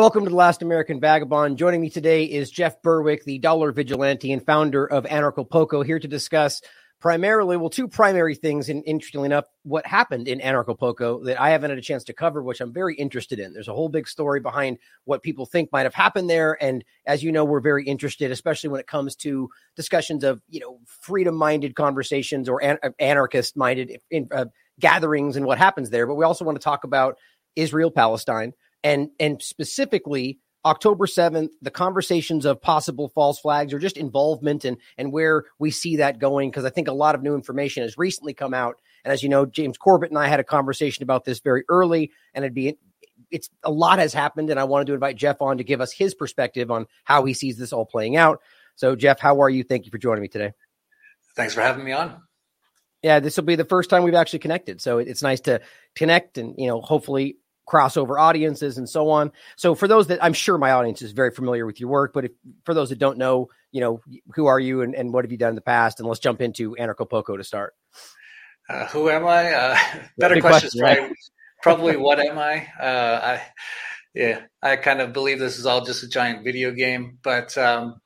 Welcome to the Last American Vagabond. Joining me today is Jeff Berwick, the dollar vigilante and founder of Anarchapulco, here to discuss primarily, well, two primary things. And interestingly enough, what happened in Anarchapulco that I haven't had a chance to cover, which I'm very interested in. There's a whole big story behind what people think might have happened there. And as you know, we're very interested, especially when it comes to discussions of, you know, freedom minded conversations or an- anarchist minded uh, gatherings and what happens there. But we also want to talk about Israel Palestine and and specifically October 7th, the conversations of possible false flags or just involvement and and where we see that going because I think a lot of new information has recently come out and as you know James Corbett and I had a conversation about this very early and it'd be it's a lot has happened and I wanted to invite Jeff on to give us his perspective on how he sees this all playing out. So Jeff, how are you? Thank you for joining me today. Thanks for having me on. Yeah, this will be the first time we've actually connected. So it's nice to connect and you know hopefully crossover audiences and so on. So for those that I'm sure my audience is very familiar with your work, but if, for those that don't know, you know, who are you and, and what have you done in the past? And let's jump into Anarchapulco to start. Uh, who am I? Uh, better questions, question, right? probably what am I? Uh, I yeah, I kind of believe this is all just a giant video game, but um,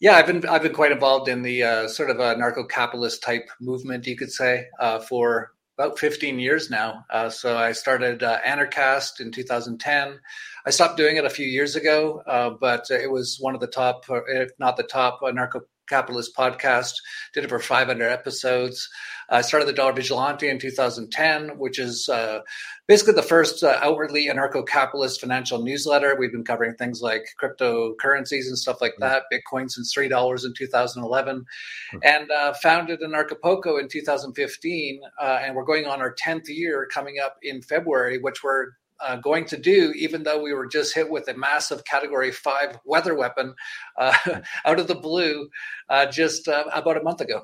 yeah, I've been I've been quite involved in the uh, sort of anarcho-capitalist type movement, you could say, uh, for about 15 years now. Uh, so I started uh, Anarchast in 2010. I stopped doing it a few years ago, uh, but it was one of the top, if not the top, narco Capitalist podcast. Did it for 500 episodes. I started the Dollar Vigilante in 2010, which is uh, basically the first uh, outwardly anarcho-capitalist financial newsletter. We've been covering things like cryptocurrencies and stuff like that. Bitcoin since three dollars in 2011, mm-hmm. and uh, founded Anarchapulco in 2015. Uh, and we're going on our 10th year coming up in February, which we're uh, going to do, even though we were just hit with a massive Category Five weather weapon uh, out of the blue uh, just uh, about a month ago.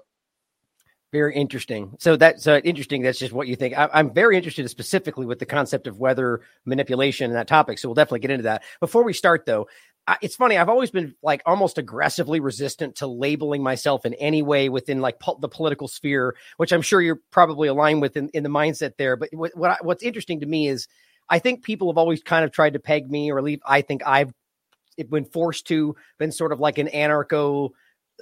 Very interesting. So that's interesting. That's just what you think. I, am very interested specifically with the concept of weather manipulation and that topic. So we'll definitely get into that. Before we start, though, I, it's funny. I've always been like almost aggressively resistant to labeling myself in any way within like po- the political sphere, which I'm sure you're probably aligned with in, in the mindset there. But what, what I, what's interesting to me is I think people have always kind of tried to peg me, or leave. I think I've been forced to been sort of like an anarcho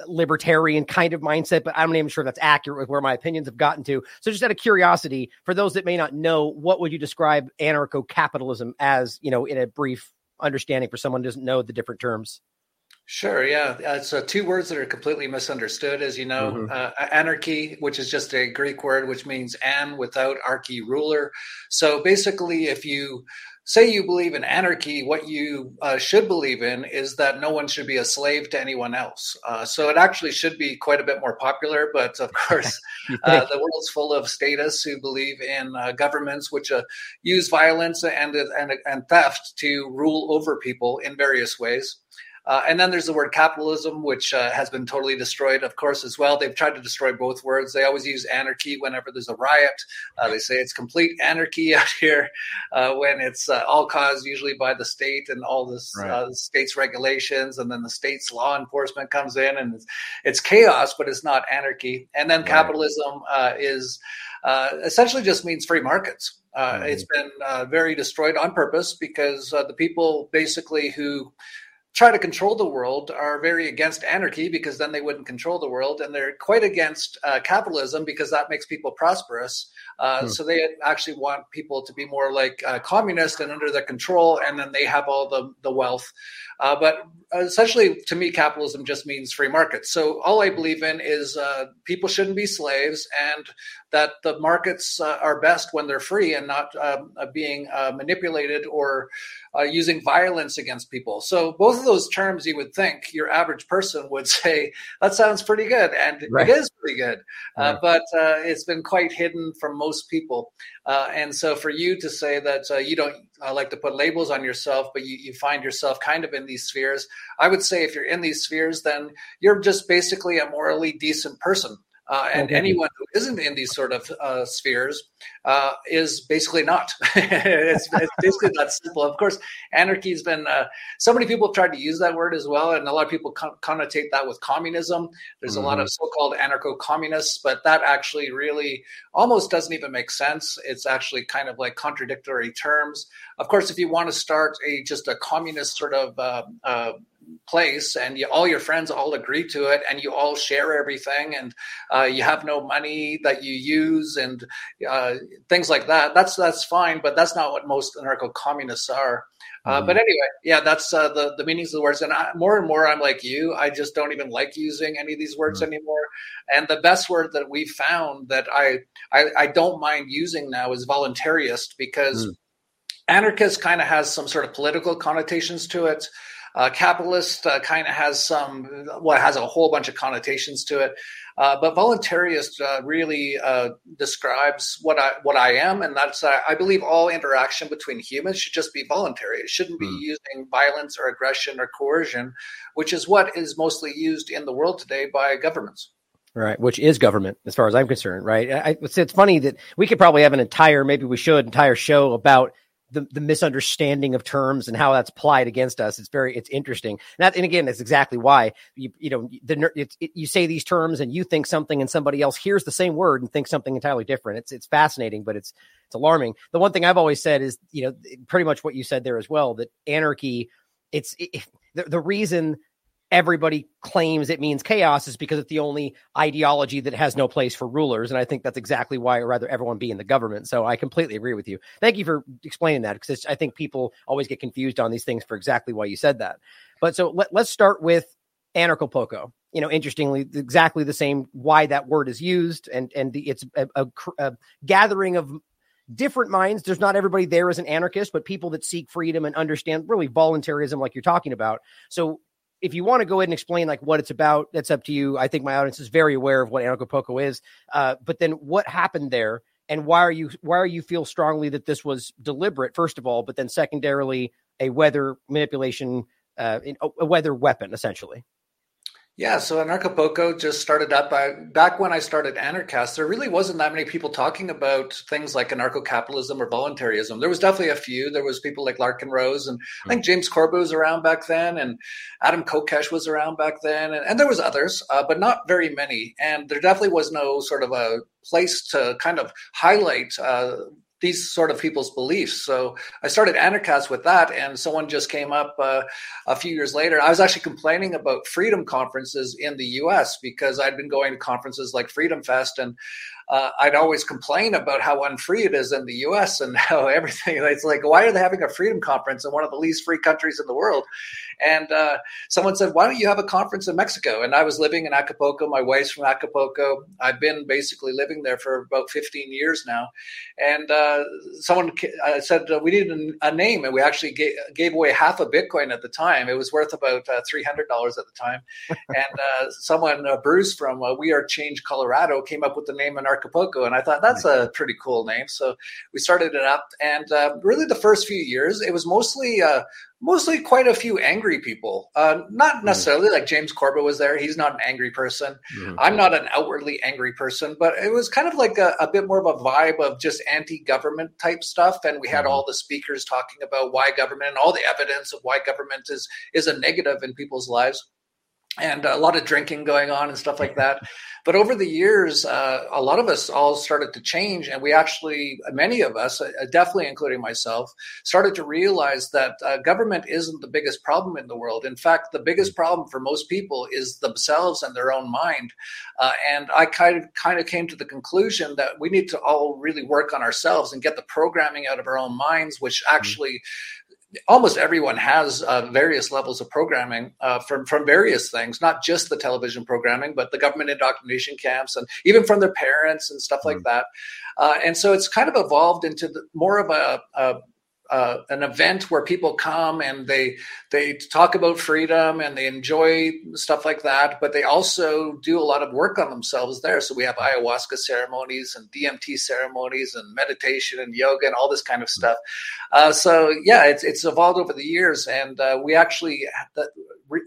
uh, libertarian kind of mindset, but I'm not even sure that's accurate with where my opinions have gotten to. So, just out of curiosity, for those that may not know, what would you describe anarcho capitalism as? You know, in a brief understanding for someone who doesn't know the different terms. Sure. Yeah. It's uh, two words that are completely misunderstood. As you know, mm-hmm. uh, anarchy, which is just a Greek word, which means "an" without archy ruler. So basically, if you say you believe in anarchy, what you uh, should believe in is that no one should be a slave to anyone else. Uh, so it actually should be quite a bit more popular. But of course, uh, the world's full of statists who believe in uh, governments which uh, use violence and, and, and theft to rule over people in various ways. Uh, and then there's the word capitalism, which uh, has been totally destroyed, of course, as well. They've tried to destroy both words. They always use anarchy whenever there's a riot. Uh, they say it's complete anarchy out here uh, when it's uh, all caused usually by the state and all this right. Uh, state's regulations. And then the state's law enforcement comes in and it's, it's chaos, but it's not anarchy. And then right. capitalism is essentially just means free markets. Uh, mm-hmm. It's been uh, very destroyed on purpose because uh, the people basically who try to control the world are very against anarchy because then they wouldn't control the world, and they're quite against uh, capitalism because that makes people prosperous. Uh, hmm. So they actually want people to be more like uh, communist and under their control, and then they have all the the wealth. Uh, but essentially, to me, capitalism just means free markets. So all I believe in is uh, people shouldn't be slaves, and that the markets uh, are best when they're free and not um, being manipulated or using violence against people. So both of those terms, you would think your average person would say that sounds pretty good, and right. it is pretty good. Right. but it's been quite hidden from most people. Uh, and so for you to say that uh, you don't uh, like to put labels on yourself, but you, you find yourself kind of in these spheres, I would say if you're in these spheres, then you're just basically a morally decent person. Uh, and okay. anyone who isn't in these sort of uh, spheres uh, is basically not. it's, it's, basically that simple. Of course, anarchy has been. Uh, so many people have tried to use that word as well, and a lot of people con- connotate that with communism. There's mm-hmm. a lot of mm-hmm. so-called anarcho-communists, but that actually really almost doesn't even make sense. It's actually kind of like contradictory terms. Of course, if you want to start a just a communist sort of uh, uh, place and you, all your friends all agree to it and you all share everything and uh, you have no money that you use and uh, things like that that's that's fine but that's not what most anarcho communists are uh, mm-hmm. but anyway yeah that's uh, the the meanings of the words and I, more and more i'm like you i just don't even like using any of these words mm-hmm. anymore and the best word that we found that I, I, I don't mind using now is voluntarist because mm. anarchist kind of has some sort of political connotations to it uh, capitalist uh, kind of has some, well, has a whole bunch of connotations to it. Uh, but voluntarist uh, really uh, describes what I what I am, and that's uh, I believe all interaction between humans should just be voluntary. It shouldn't be mm. using violence or aggression or coercion, which is what is mostly used in the world today by governments. Right, which is government, as far as I'm concerned. Right, I, it's, it's funny that we could probably have an entire, maybe we should, entire show about the, the misunderstanding of terms and how that's applied against us. It's very it's interesting. And, that, and again, that's exactly why you you know the it, you say these terms and you think something and somebody else hears the same word and thinks something entirely different. It's it's fascinating, but it's it's alarming. The one thing I've always said is you know pretty much what you said there as well that anarchy. It's it, the, the reason everybody claims it means chaos is because it's the only ideology that has no place for rulers. And I think that's exactly why I'd rather everyone be in the government. So I completely agree with you. Thank you for explaining that because I think people always get confused on these things for exactly why you said that. But so let, us start with Anarchapulco. You know, interestingly, exactly the same why that word is used, and and the, it's a, a, a gathering of different minds. There's not everybody there as an anarchist, but people that seek freedom and understand really voluntarism, like you're talking about. So if you want to go ahead and explain like what it's about, that's up to you. I think my audience is very aware of what Poco is. Uh, but then what happened there and why are you why are you feel strongly that this was deliberate, first of all, but then secondarily a weather manipulation, uh, a weather weapon, essentially? Yeah, so Anarchapulco just started up. by back when I started Anarchast, there really wasn't that many people talking about things like anarcho-capitalism or voluntarism. There was definitely a few. There was people like Larken Rose, and I think James Corbett was around back then, and Adam Kokesh was around back then, and, and there was others, uh, but not very many. And there definitely was no sort of a place to kind of highlight uh, these sort of people's beliefs. So I started Anarchast with that, and someone just came up uh, a few years later. I was actually complaining about freedom conferences in the U.S. because I'd been going to conferences like Freedom Fest, and uh, I'd always complain about how unfree it is in the U.S. and how everything. It's like, why are they having a freedom conference in one of the least free countries in the world? And uh, someone said, why don't you have a conference in Mexico? And I was living in Acapulco. My wife's from Acapulco. I've been basically living there for about 15 years now. And uh, someone uh, said we needed a name, and we actually gave, gave, away half a Bitcoin at the time. It was worth about uh, $300 at the time. and uh, someone, Bruce from We Are Change Colorado, came up with the name Anarchapulco, and I thought that's a pretty cool name. So we started it up, and really the first few years, it was mostly mostly quite a few angry people. Uh, not hmm. necessarily like James Corbett was there. He's not an angry person. Mm. I'm not an outwardly angry person, but it was kind of like a, a bit more of a vibe of just anti-government type stuff. And we had mm. all the speakers talking about why government and all the evidence of why government is is a negative in people's lives and a lot of drinking going on and stuff like that. But over the years, uh, a lot of us all started to change, and we actually, many of us, uh, definitely including myself, started to realize that uh, government isn't the biggest problem in the world. In fact, the biggest problem for most people is themselves and their own mind. Uh, and I kind of kind of came to the conclusion that we need to all really work on ourselves and get the programming out of our own minds, which mm-hmm. actually almost everyone has uh, various levels of programming uh, from from various things, not just the television programming, but the government indoctrination camps, and even from their parents and stuff mm-hmm. like that. Uh, and so it's kind of evolved into the, more of a, a uh, an event where people come and they they talk about freedom and they enjoy stuff like that, but they also do a lot of work on themselves there. So we have ayahuasca ceremonies and DMT ceremonies and meditation and yoga and all this kind of stuff. Uh, so yeah, it's it's evolved over the years, and uh, we actually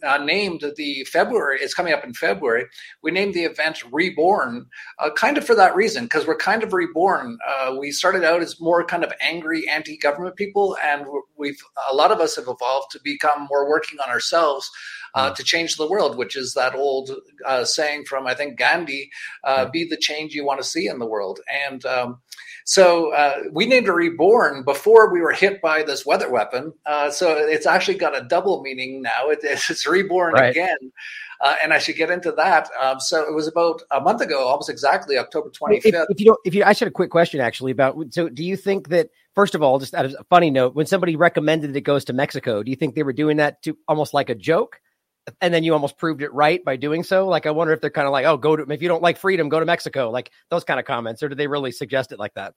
uh, named the February. It's coming up in February. We named the event Reborn, uh, kind of for that reason, because we're kind of reborn. Uh, we started out as more kind of angry anti-government people, and we've a lot of us have evolved to become more working on ourselves. Uh, to change the world, which is that old uh, saying from I think Gandhi: uh, "Be the change you want to see in the world." And um, so uh, we named it Reborn before we were hit by this weather weapon. Uh, so it's actually got a double meaning now. It, it's reborn right. again. Uh, and I should get into that. Um, so it was about a month ago, almost exactly October 25th. If, if, you don't, if you, I should have a quick question actually about. So, do you think that first of all, just as a funny note, when somebody recommended it goes to Mexico, do you think they were doing that to almost like a joke? And then you almost proved it right by doing so. Like, I wonder if they're kind of like, oh, go to if you don't like freedom, go to Mexico, like those kind of comments, or do they really suggest it like that?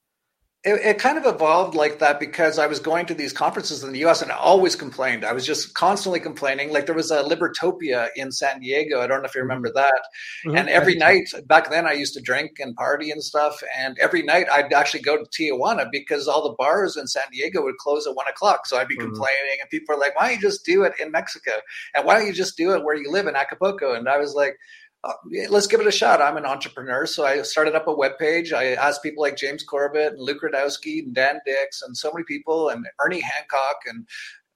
It, it, kind of evolved like that because I was going to these conferences in the US and I always complained. I was just constantly complaining. Like there was a Libertopia in San Diego. I don't know if you remember that. Mm-hmm. And every night back then I used to drink and party and stuff. And every night I'd actually go to Tijuana because all the bars in San Diego would close at one o'clock. So I'd be mm-hmm. complaining and people are like, why don't you just do it in Mexico? And why don't you just do it where you live in Acapulco? And I was like, uh, let's give it a shot. I'm an entrepreneur, so I started up a web page. I asked people like James Corbett and Luke Rudkowski and Dan Dicks and so many people and Ernie Hancock and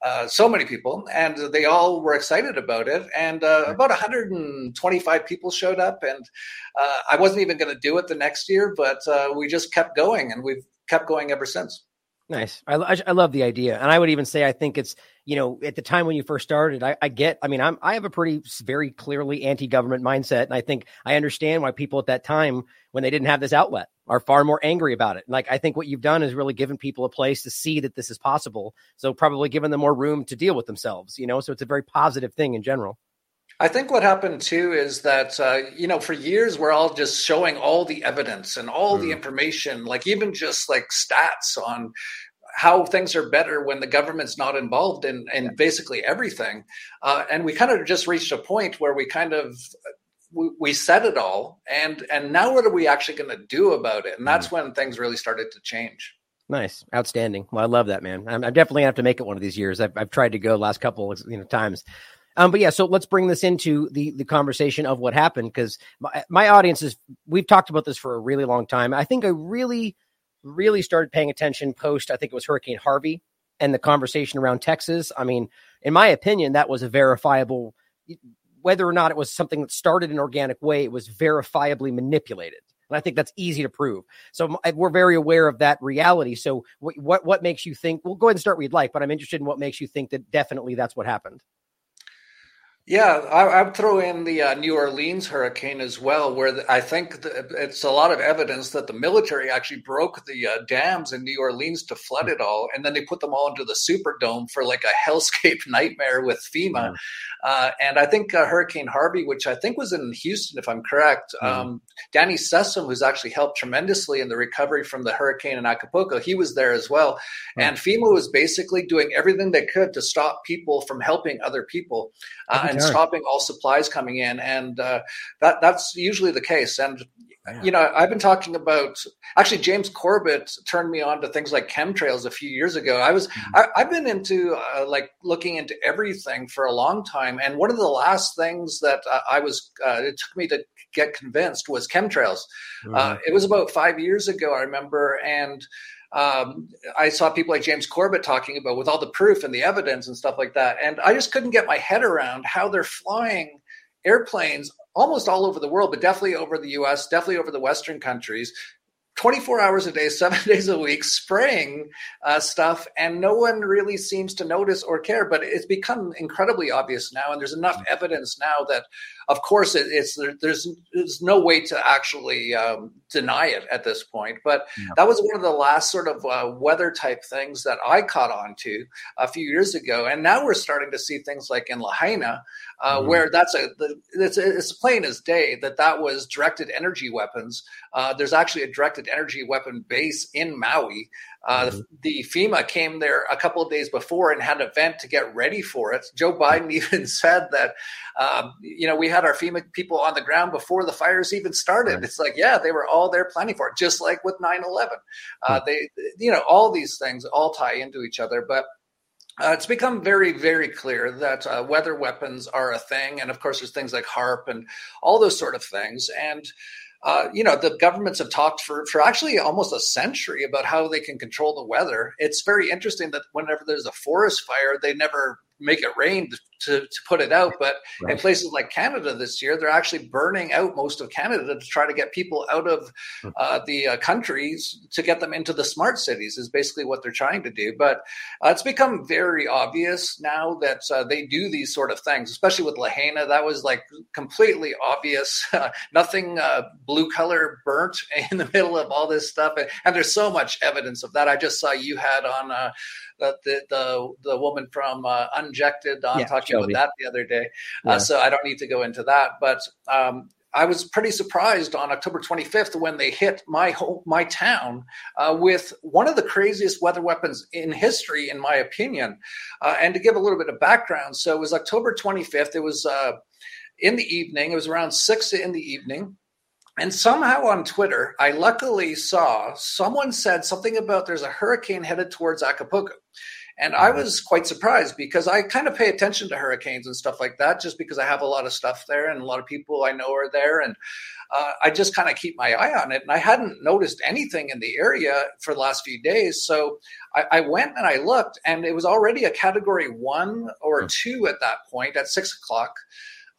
uh, so many people, and they all were excited about it. And uh, about 125 people showed up, and uh, I wasn't even going to do it the next year, but uh, we just kept going, and we've kept going ever since. Nice. I, I, I love the idea, and I would even say I think it's you know, at the time when you first started, I, I, get, I mean, I'm, I have a pretty very clearly anti-government mindset. And I think I understand why people at that time, when they didn't have this outlet, are far more angry about it. Like, I think what you've done is really given people a place to see that this is possible. So probably given them more room to deal with themselves, you know, so it's a very positive thing in general. I think what happened too is that uh, you know for years we're all just showing all the evidence and all mm. the information, like even just like stats on how things are better when the government's not involved in, in basically everything. Uh, and we kind of just reached a point where we kind of we, we said it all, and and now what are we actually going to do about it? And that's mm. when things really started to change. Nice, outstanding. Well, I love that, man. I'm, I'm definitely gonna have to make it one of these years. I've, I've tried to go last couple you know times. Um, but yeah, so let's bring this into the the conversation of what happened because my, my audience is we've talked about this for a really long time. I think I really really started paying attention post, I think it was Hurricane Harvey and the conversation around Texas. I mean, in my opinion, that was a verifiable, whether or not it was something that started in an organic way, it was verifiably manipulated. And I think that's easy to prove. So we're very aware of that reality. So what, what, what makes you think, we'll go ahead and start where you'd like, but I'm interested in what makes you think that definitely that's what happened. Yeah, I, would throw in the uh, New Orleans hurricane as well, where the, I think the, it's a lot of evidence that the military actually broke the uh, dams in New Orleans to flood it all, and then they put them all into the Superdome for like a hellscape nightmare with FEMA. Uh, and I think uh, Hurricane Harvey, which I think was in Houston, if I'm correct, mm. um, Danny Sessom, who's actually helped tremendously in the recovery from the hurricane in Acapulco, he was there as well. Mm. And FEMA was basically doing everything they could to stop people from helping other people. Uh, and stopping all supplies coming in, and uh, that that's usually the case. And you know, I've been talking about actually James Corbett turned me on to things like chemtrails a few years ago. I was mm-hmm. I, have been into uh, like looking into everything for a long time, and one of the last things that uh, I was uh, it took me to get convinced was chemtrails. Mm-hmm. Uh, it was about five years ago, I remember, and um, I saw people like James Corbett talking about with all the proof and the evidence and stuff like that. And I just couldn't get my head around how they're flying airplanes almost all over the world, but definitely over the US, definitely over the Western countries, 24 hours a day, seven days a week, spraying uh, stuff, and no one really seems to notice or care. But it's become incredibly obvious now, and there's enough evidence now that, of course, it, it's there, there's there's no way to actually um, deny it at this point. But yeah. that was one of the last sort of uh, weather type things that I caught on to a few years ago, and now we're starting to see things like in Lahaina, uh, mm-hmm. where that's a it's, it's plain as day that that was directed energy weapons. Uh, there's actually a directed energy weapon base in Maui. Uh, mm-hmm. the, the, FEMA came there a couple of days before and had an event to get ready for it. Joe Biden even said that, um, you know, we had our FEMA people on the ground before the fires even started. Right. It's like, yeah, they were all there planning for it, just like with 9 11. Uh, mm-hmm. They, you know, all these things all tie into each other. But uh, it's become very, very clear that uh, weather weapons are a thing. And of course, there's things like HAARP and all those sort of things. And uh, you know, the governments have talked for, for actually almost a century about how they can control the weather. It's very interesting that whenever there's a forest fire, they never make it rain to, to put it out. But right. in places like Canada this year, they're actually burning out most of Canada to try to get people out of hmm. uh, the uh, countries to get them into the smart cities, is basically what they're trying to do. But uh, it's become very obvious now that uh, they do these sort of things, especially with Lahaina. That was like completely obvious. Nothing uh, blue color burnt in the middle of all this stuff. And, and, there's so much evidence of that. I just saw you had on uh, the, the, the, woman from Unjected on yeah, talking Shelby. about that the other day. Yeah. Uh, so I don't need to go into that. But um, I was pretty surprised on October 25th when they hit my home, my town uh, with one of the craziest weather weapons in history, in my opinion. Uh, and to give a little bit of background, so it was October 25th. It was uh, in the evening. It was around six in the evening. And somehow on Twitter, I luckily saw someone said something about there's a hurricane headed towards Acapulco. And I was quite surprised because I kind of pay attention to hurricanes and stuff like that, just because I have a lot of stuff there and a lot of people I know are there. And uh, I just kind of keep my eye on it. And I hadn't noticed anything in the area for the last few days. So I, I went and I looked, and it was already a category one or hmm. two at that point at six o'clock.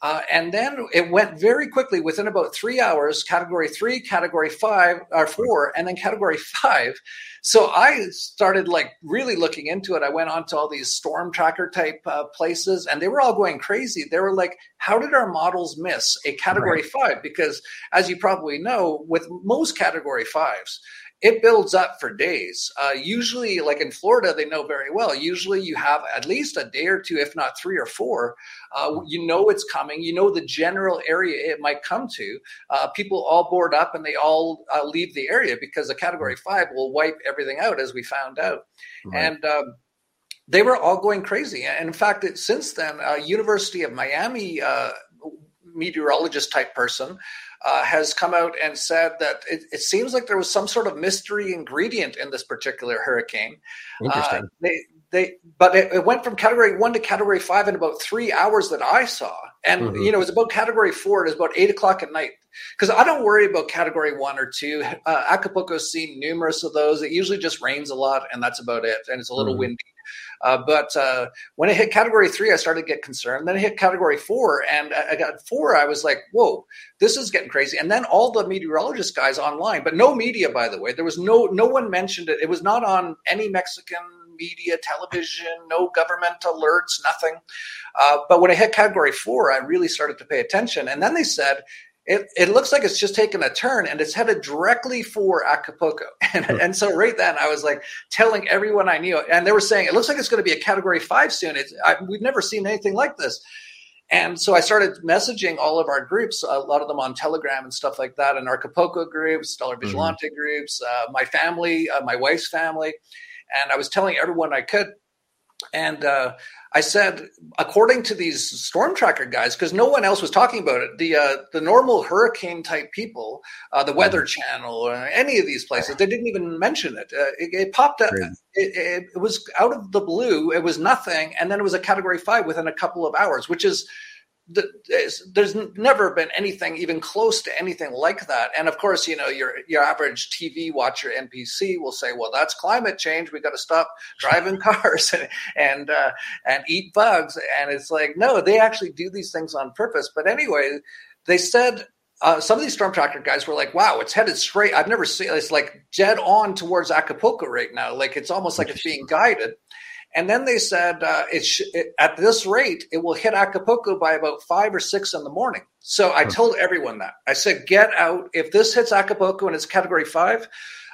Uh, and then it went very quickly within about three hours category three category five or four and then category five. So i started like really looking into it. I went on to all these storm tracker type uh, places and they were all going crazy. They were like how did our models miss a category right. five? Because as you probably know with most category fives it builds up for days. Uh, usually, like in Florida, they know very well. Usually, you have at least a day or two, if not three or four. Uh, you know it's coming. You know the general area it might come to. Uh, people all board up and they all uh, leave the area because a Category Five will wipe everything out, as we found out. Right. And um, they were all going crazy. And in fact, it, since then, uh, University of Miami uh, meteorologist type person uh, has come out and said that it, it, seems like there was some sort of mystery ingredient in this particular hurricane. Interesting. Uh, they, they, but it, it, went from category one to category five in about three hours that I saw. And, mm-hmm. you know, it's about category four. It is about eight o'clock at night. Because I don't worry about category one or two. Uh, Acapulco's seen numerous of those. It usually just rains a lot, and that's about it. And it's a little mm-hmm. windy. Uh, but uh, when it hit category three, I started to get concerned. Then it hit category four, and I got four. I was like, "Whoa, this is getting crazy!" And then all the meteorologist guys online, but no media, by the way. There was no no one mentioned it. It was not on any Mexican media, television, no government alerts, nothing. Uh, but when it hit category four, I really started to pay attention. And then they said it, it looks like it's just taken a turn and it's headed directly for Acapulco. And, and so right then I was like telling everyone I knew, and they were saying, it looks like it's going to be a category five soon. It's, I, we've never seen anything like this. And so I started messaging all of our groups, a lot of them on Telegram and stuff like that, and Acapulco groups, Dollar mm-hmm. Vigilante mm-hmm. groups, uh, my family, uh, my wife's family. And I was telling everyone I could. And uh, I said, according to these storm tracker guys, because no one else was talking about it, the uh, the normal hurricane type people, uh, the Weather mm-hmm. Channel, or any of these places, they didn't even mention it. Uh, it, it, popped up. It, it, it was out of the blue. It was nothing, and then it was a Category Five within a couple of hours, which is there's, never been anything even close to anything like that. And of course, you know, your your average TV watcher NPC will say, "Well, that's climate change. We got to stop driving cars and and, uh, and eat bugs." And it's like, no, they actually do these things on purpose. But anyway, they said uh, some of these storm tracker guys were like, "Wow, it's headed straight." I've never seen it's like dead on towards Acapulco right now. Like it's almost like it's being guided. And then they said uh, it, sh- it, at this rate, it will hit Acapulco by about five or six in the morning. So I told everyone that. I said, get out. If this hits Acapulco and it's category five,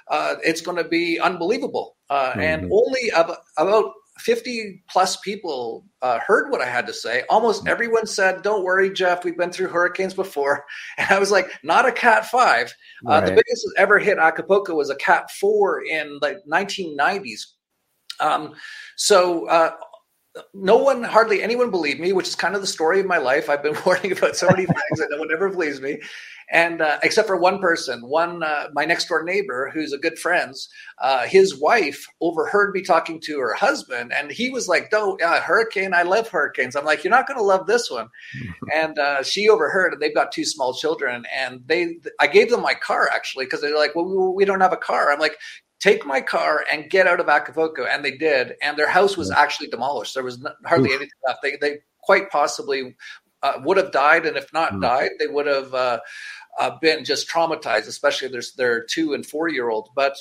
uh, it's going to be unbelievable. Uh, mm-hmm. And only ab- about 50 plus people uh, heard what I had to say. Almost mm. everyone said, Don't worry, Jeff, we've been through hurricanes before. And I was like, Not a Cat 5. Right. Uh, the biggest ever hit Acapulco was a Cat 4 in like 1990s. Um, so, uh, no one, hardly anyone believed me, which is kind of the story of my life. I've been warning about so many things that no one ever believes me and uh, except for one person, one uh, my next door neighbor who's a good friend's, uh, his wife overheard me talking to her husband, and he was like, "Don't uh, hurricane! I love hurricanes." I'm like, "You're not going to love this one," and uh, she overheard, and they've got two small children, and they I gave them my car actually because they're like, "Well, we, we don't have a car." I'm like, take my car and get out of Acapulco. And they did. And their house was actually demolished. There was hardly Oof. anything left. They, they quite possibly uh, would have died. And if not mm. died, they would have uh, uh, been just traumatized, especially there's their two and four year old. But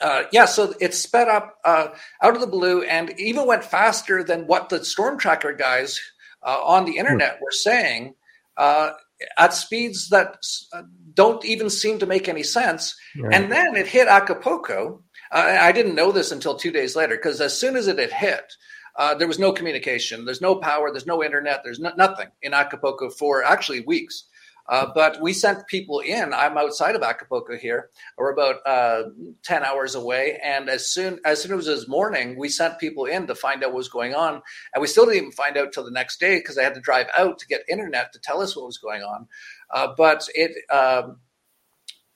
uh, yeah, so it sped up uh, out of the blue and even went faster than what the storm tracker guys uh, on the internet were saying uh, at speeds that uh, don't even seem to make any sense. Right. And then it hit Acapulco. I didn't know this until two days later because as soon as it had hit, uh, there was no communication. There's no power. There's no internet. There's no, nothing in Acapulco for actually weeks. Uh, but we sent people in. I'm outside of Acapulco here. We're about uh, ten hours away, and as soon as soon as it was morning, we sent people in to find out what was going on. And we still didn't even find out till the next day because I had to drive out to get internet to tell us what was going on. Uh, but it um,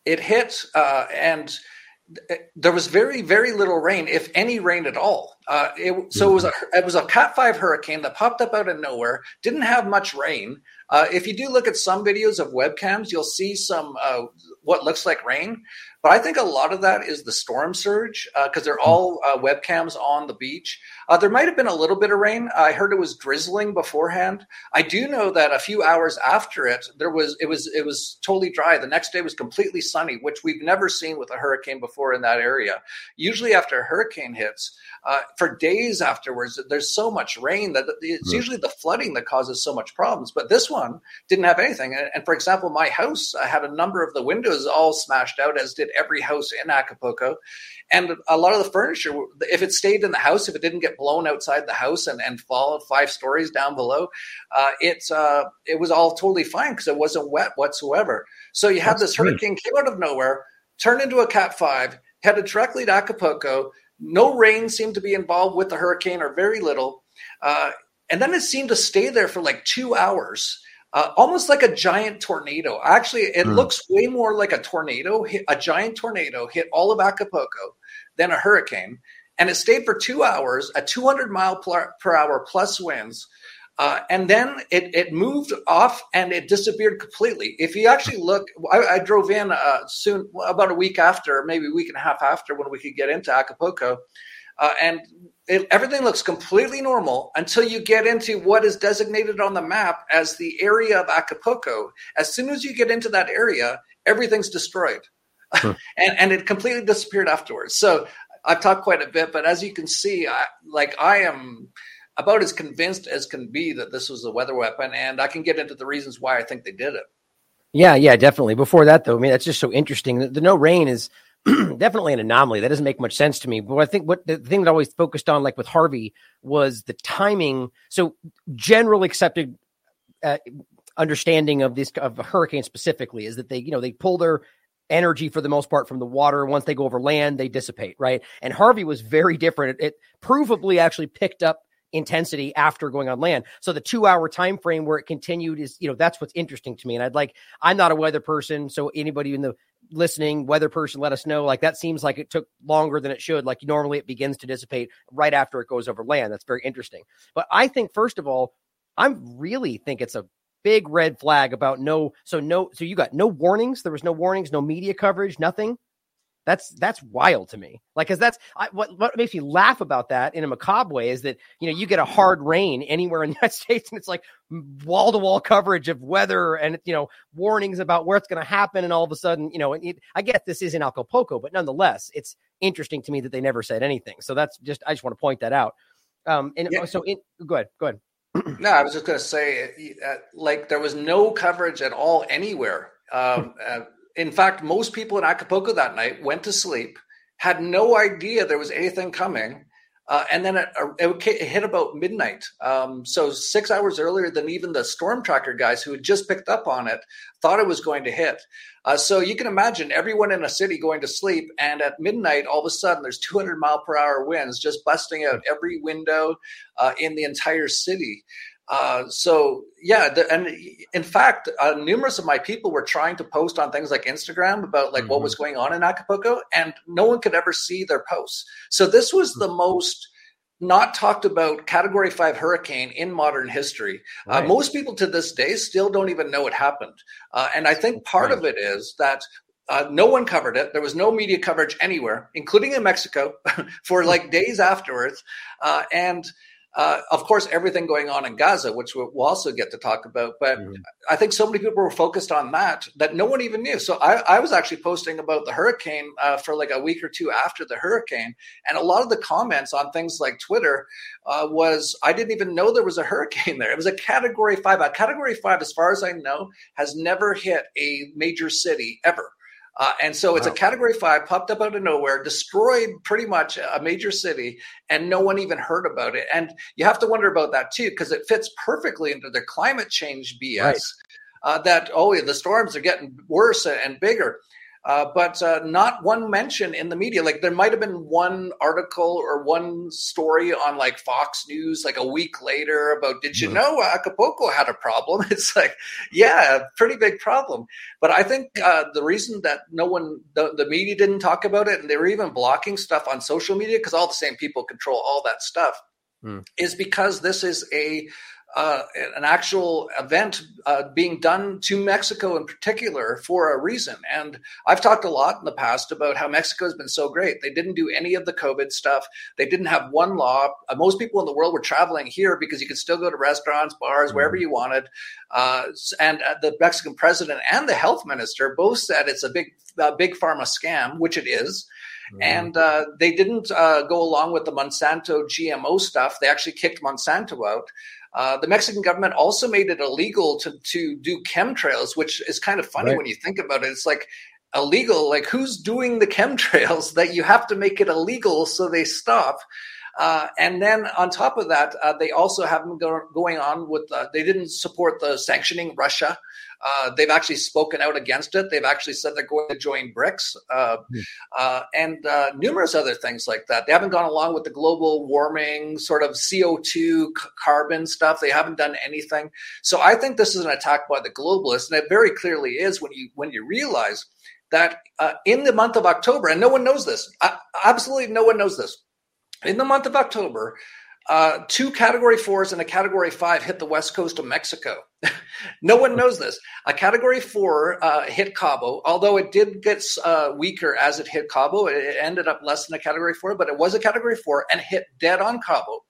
it hit, uh, and there was very very little rain, if any rain at all. Uh, it, so it was a it was a Cat Five hurricane that popped up out of nowhere. Didn't have much rain. Uh, if you do look at some videos of webcams, you'll see some uh, what looks like rain, but I think a lot of that is the storm surge because uh, they're hmm. all uh, webcams on the beach. Uh, there might have been a little bit of rain. I heard it was drizzling beforehand. I do know that a few hours after it, there was it was it was totally dry. The next day was completely sunny, which we've never seen with a hurricane before in that area. Usually, after a hurricane hits, uh, for days afterwards, there's so much rain that it's right. usually the flooding that causes so much problems. But this one didn't have anything. And, and for example, my house had a number of the windows all smashed out, as did every house in Acapulco. And a lot of the furniture, if it stayed in the house, if it didn't get blown outside the house and, and fall five stories down below, uh, it, uh, it was all totally fine because it wasn't wet whatsoever. So you had this hurricane came out of nowhere, turned into a Cat 5, headed directly to Acapulco. No rain seemed to be involved with the hurricane or very little. Uh, and then it seemed to stay there for like two hours uh, almost like a giant tornado. Actually, it mm. looks way more like a tornado. Hit, a giant tornado hit all of Acapulco than a hurricane, and it stayed for two hours at 200 mile per hour plus winds. Uh, and then it, it moved off and it disappeared completely. If you actually look, I, I drove in uh, soon, about a week after, maybe a week and a half after, when we could get into Acapulco, uh, and it, everything looks completely normal until you get into what is designated on the map as the area of Acapulco. As soon as you get into that area, everything's destroyed. Hmm. and, and it completely disappeared afterwards. So I've talked quite a bit, but as you can see, I, like I am about as convinced as can be that this was a weather weapon, and I can get into the reasons why I think they did it. Yeah, yeah, definitely. Before that, though, I mean, that's just so interesting. The, the no rain is definitely an anomaly. That doesn't make much sense to me. But I think what the thing that I always focused on, like with Harvey, was the timing. So, general accepted uh, understanding of this of a hurricane specifically is that they, you know, they pull their energy for the most part from the water. Once they go over land, they dissipate, right? And Harvey was very different. It, it provably actually picked up intensity after going on land. So the two hour time frame where it continued is, you know, that's what's interesting to me. And I'd like, I'm not a weather person. So anybody in the listening, weather person, let us know. Like that seems like it took longer than it should. Like normally it begins to dissipate right after it goes over land. That's very interesting. But I think, first of all, I really think it's a big red flag about no, so no, so you got no warnings. There was no warnings, no media coverage, nothing. That's that's wild to me. Like, cause that's I, what what makes me laugh about that in a macabre way is that you know you get a hard rain anywhere in the United States and it's like wall to wall coverage of weather and you know warnings about where it's going to happen and all of a sudden you know it, I get this is in Acapulco, but nonetheless it's interesting to me that they never said anything. So that's just I just want to point that out. Um, and yeah. so in, go ahead, go ahead. no, I was just going to say, uh, like, there was no coverage at all anywhere. Um, uh, in fact, most people in Acapulco that night went to sleep, had no idea there was anything coming. Uh, and then it, it, hit about midnight. Um, so six hours earlier than even the storm tracker guys who had just picked up on it thought it was going to hit. Uh, so you can imagine everyone in a city going to sleep, and at midnight, all of a sudden, there's 200 mile per hour winds just busting out every window uh, in the entire city. Uh, so yeah, the, and in fact, uh, numerous of my people were trying to post on things like Instagram about like mm-hmm. what was going on in Acapulco, and no one could ever see their posts. So this was the mm-hmm. most not talked about category five hurricane in modern history. Uh, right. Uh, most people to this day still don't even know it happened. Uh, and I think part right. of it is that uh, no one covered it. There was no media coverage anywhere, including in Mexico, for like days afterwards. Uh, and uh, of course, everything going on in Gaza, which we'll, also get to talk about. But mm-hmm. I think so many people were focused on that that no one even knew. So I, I was actually posting about the hurricane uh, for like a week or two after the hurricane, and a lot of the comments on things like Twitter uh, was, "I didn't even know there was a hurricane there." It was a Category Five. A Category Five, as far as I know, has never hit a major city ever. Uh, and so it's wow. a category five, popped up out of nowhere, destroyed pretty much a major city, and no one even heard about it. And you have to wonder about that too, because it fits perfectly into the climate change BS. Right. Uh, that oh, the storms are getting worse and bigger. Uh, but uh, not one mention in the media. Like there might have been one article or one story on like Fox News, like a week later, about did you yeah. know Acapulco had a problem? It's like, yeah, pretty big problem. But I think uh, the reason that no one, the, the media didn't talk about it, and they were even blocking stuff on social media because all the same people control all that stuff, mm. is because this is a uh, an actual event uh, being done to Mexico in particular for a reason. And I've talked a lot in the past about how Mexico has been so great. They didn't do any of the COVID stuff. They didn't have one law. Uh, most people in the world were traveling here because you could still go to restaurants, bars, mm-hmm. wherever you wanted. Uh, and uh, the Mexican president and the health minister both said it's a big, big pharma scam, which it is. Mm-hmm. And uh, they didn't uh, go along with the Monsanto GMO stuff. They actually kicked Monsanto out. Uh, the Mexican government also made it illegal to to do chemtrails, which is kind of funny right. when you think about it. It's like illegal. Like who's doing the chemtrails that you have to make it illegal so they stop? Uh, and then on top of that, uh, they also have them go, going on with, uh, they didn't support the sanctioning Russia. Uh, they've actually spoken out against it. They've actually said they're going to join BRICS mm. and numerous other things like that. They haven't gone along with the global warming, sort of CO2 c- carbon stuff. They haven't done anything. So I think this is an attack by the globalists. And it very clearly is when you, when you realize that uh, in the month of October, and no one knows this, absolutely no one knows this in the month of October, uh, two category fours and a category five hit the west coast of Mexico. no one knows this. A category four uh, hit Cabo, although it did get uh, weaker as it hit Cabo. It ended up less than a category four, but it was a category four and hit dead on Cabo.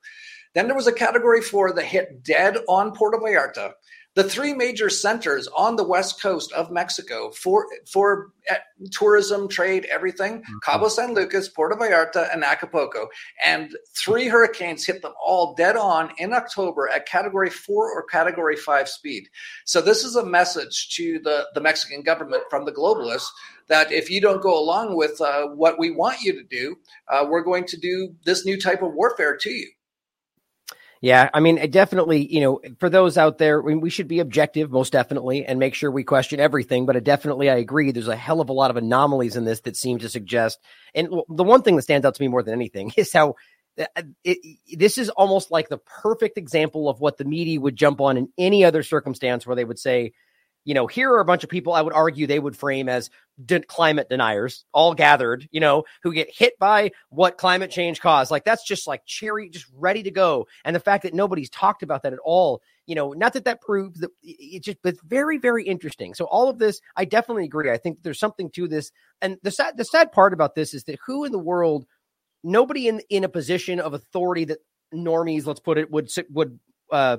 Then there was a category four that hit dead on Puerto Vallarta the three major centers on the west coast of Mexico for for uh, tourism, trade, everything: mm-hmm. Cabo San Lucas, Puerto Vallarta, and Acapulco. And three hurricanes hit them all dead on in October at Category Four or Category Five speed. So this is a message to the the Mexican government from the globalists that if you don't go along with uh, what we want you to do, uh, we're going to do this new type of warfare to you. Yeah, I mean, definitely, you know, for those out there, we should be objective, most definitely, and make sure we question everything. But definitely, I agree. There's a hell of a lot of anomalies in this that seem to suggest. And the one thing that stands out to me more than anything is how it, uh, it, this is almost like the perfect example of what the media would jump on in any other circumstance where they would say, you know, here are a bunch of people I would argue they would frame as de- climate deniers, all gathered, you know, who get hit by what climate change caused. Like that's just like cherry, just ready to go. And the fact that nobody's talked about that at all, you know, not that that proves that it just, but very, very interesting. So all of this, I definitely agree. I think there's something to this. And the sad, the sad part about this is that who in the world, nobody in in a position of authority that normies, let's put it, would would uh,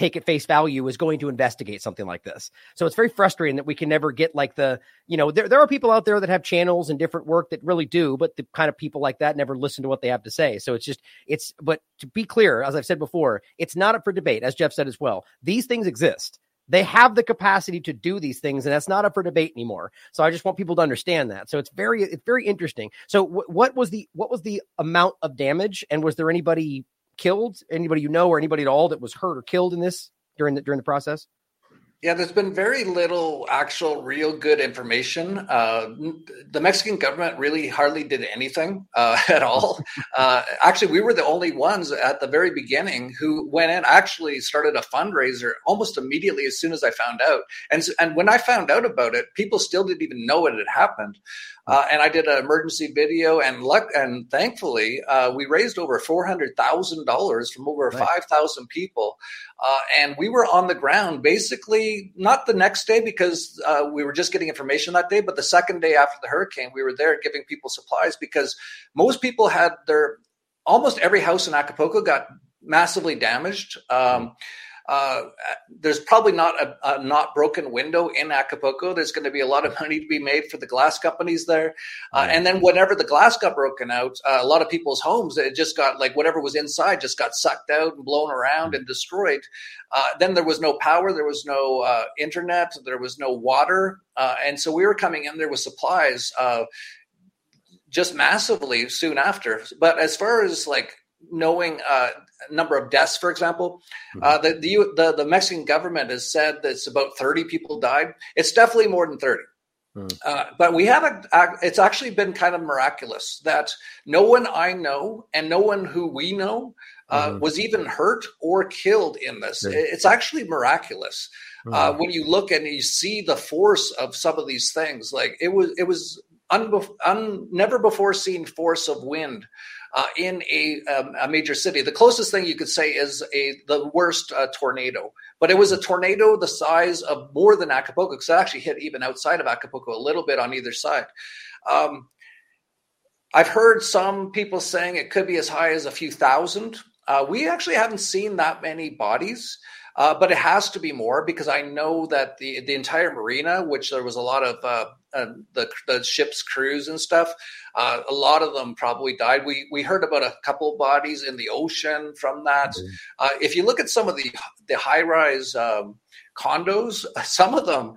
take at face value is going to investigate something like this. So it's very frustrating that we can never get like the, you know, there, there are people out there that have channels and different work that really do, but the kind of people like that never listen to what they have to say. So it's just, it's, but to be clear, as I've said before, it's not up for debate, as Jeff said as well. These things exist. they have the capacity to do these things, and that's not up for debate anymore. So I just want people to understand that. So it's very it's very interesting. So w- what was the what was the amount of damage, and was there anybody killed, anybody you know, or anybody at all that was hurt or killed in this during the during the process? Yeah, there's been very little actual, real good information. Uh, the Mexican government really hardly did anything uh, at all. Uh, actually, we were the only ones at the very beginning who went in. Actually, started a fundraiser almost immediately as soon as I found out. And and when I found out about it, people still didn't even know it had happened. Uh, and I did an emergency video, and luck, and thankfully, uh, we raised over four hundred thousand dollars from over nice. five thousand people, uh, and we were on the ground basically not the next day because uh, we were just getting information that day, but the second day after the hurricane, we were there giving people supplies because most people had their almost every house in Acapulco got massively damaged. Um, uh, there's probably not a, a, not broken window in Acapulco. There's going to be a lot of money to be made for the glass companies there. Uh, and then whenever the glass got broken out, uh, a lot of people's homes it just got like whatever was inside just got sucked out and blown around and destroyed. Uh, then there was no power, there was no uh, internet, there was no water, uh, and so we were coming in there with supplies just massively soon after. But as far as like knowing uh, number of deaths, for example, mm-hmm. uh, the, the, the the Mexican government has said that it's about thirty people died. It's definitely more than thirty. Mm. Uh, but we have a, it's actually been kind of miraculous that no one I know and no one who we know uh, mm-hmm. was even hurt or killed in this. Mm-hmm. It's actually miraculous uh, when you look and you see the force of some of these things. Like it was, it was un, un, never before seen force of wind uh, in a, um, a, major city. The closest thing you could say is a the worst uh, tornado, but it was a tornado the size of more than Acapulco because it actually hit even outside of Acapulco a little bit on either side. Um, I've heard some people saying it could be as high as a few thousand. Uh, we actually haven't seen that many bodies. Uh, but it has to be more because I know that the the entire marina, which there was a lot of uh, uh, the the ship's crews and stuff, uh, a lot of them probably died. We we heard about a couple bodies in the ocean from that. Mm-hmm. Uh, if you look at some of the the high rise um, condos, some of them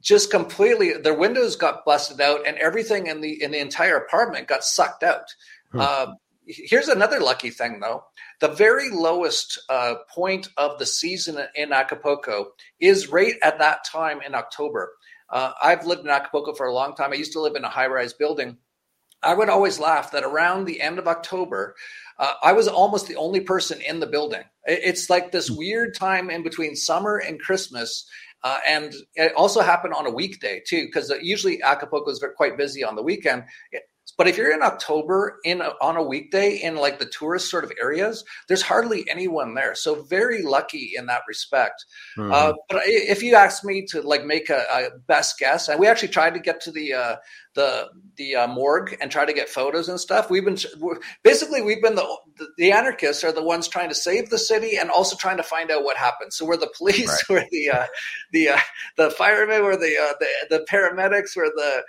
just completely their windows got busted out and everything in the in the entire apartment got sucked out. Hmm. here's another lucky thing though the very lowest uh, point of the season in Acapulco is right at that time in October. Uh, I've lived in Acapulco for a long time. I used to live in a high rise building. I would always laugh that around the end of October, uh, I was almost the only person in the building. It's like this hmm. weird time in between summer and Christmas. Uh, and it also happened on a weekday too, because usually Acapulco is quite busy on the weekend. But if you're in October in a, on a weekday in like the tourist sort of areas, there's hardly anyone there. So very lucky in that respect. Mm-hmm. Uh, but if you ask me to like make a, a, best guess, and we actually tried to get to the uh, the the uh, morgue and try to get photos and stuff. We've been basically we've been the the anarchists are the ones trying to save the city and also trying to find out what happened. So we're the police, right. we're the uh, the uh, the firemen, we're the, uh, the the paramedics, we're the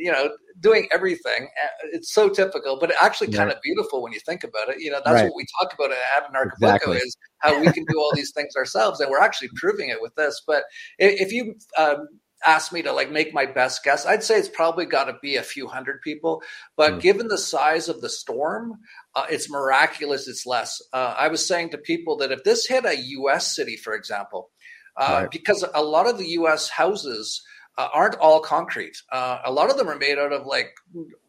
you know doing everything. It's so typical, but actually kind of beautiful when you think about it. You know, that's right. what we talk about at Anarchapulco exactly. is how we can do all these things ourselves, and we're actually proving it with this. But if you um, ask me to like make my best guess, I'd say it's probably got to be a few hundred people. But mm. given the size of the storm, uh, it's miraculous it's less. Uh, I was saying to people that if this hit a U.S. city, for example, uh, right. because a lot of the U.S. houses uh, aren't all concrete. Uh, a lot of them are made out of like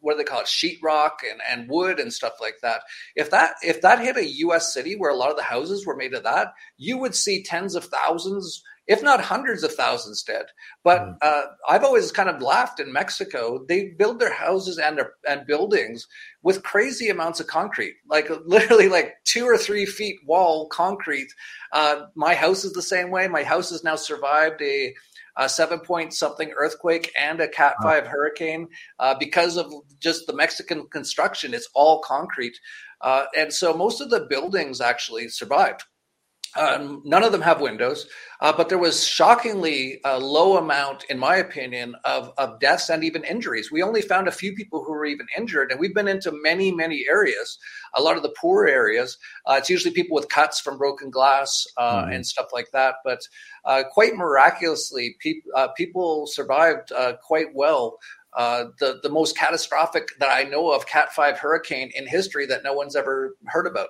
what do they call it, sheetrock and, and wood and stuff like that. If that if that hit a U.S. city where a lot of the houses were made of that, you would see tens of thousands, if not hundreds of thousands dead. But mm. uh, I've always kind of laughed in Mexico. They build their houses and their and buildings with crazy amounts of concrete, like literally like two or three feet wall concrete. Uh, my house is the same way. My house has now survived a a seven point something earthquake and a Cat five hurricane uh, because of just the Mexican construction. It's all concrete, uh, and so most of the buildings actually survived. Um, none of them have windows, uh, but there was shockingly a low amount, in my opinion, of, of deaths and even injuries. We only found a few people who were even injured, and we've been into many, many areas, a lot of the poor areas. Uh, it's usually people with cuts from broken glass uh, mm-hmm. and stuff like that. But uh, quite miraculously, pe- uh, people survived uh, quite well. the the most catastrophic that I know of Cat five hurricane in history that no one's ever heard about.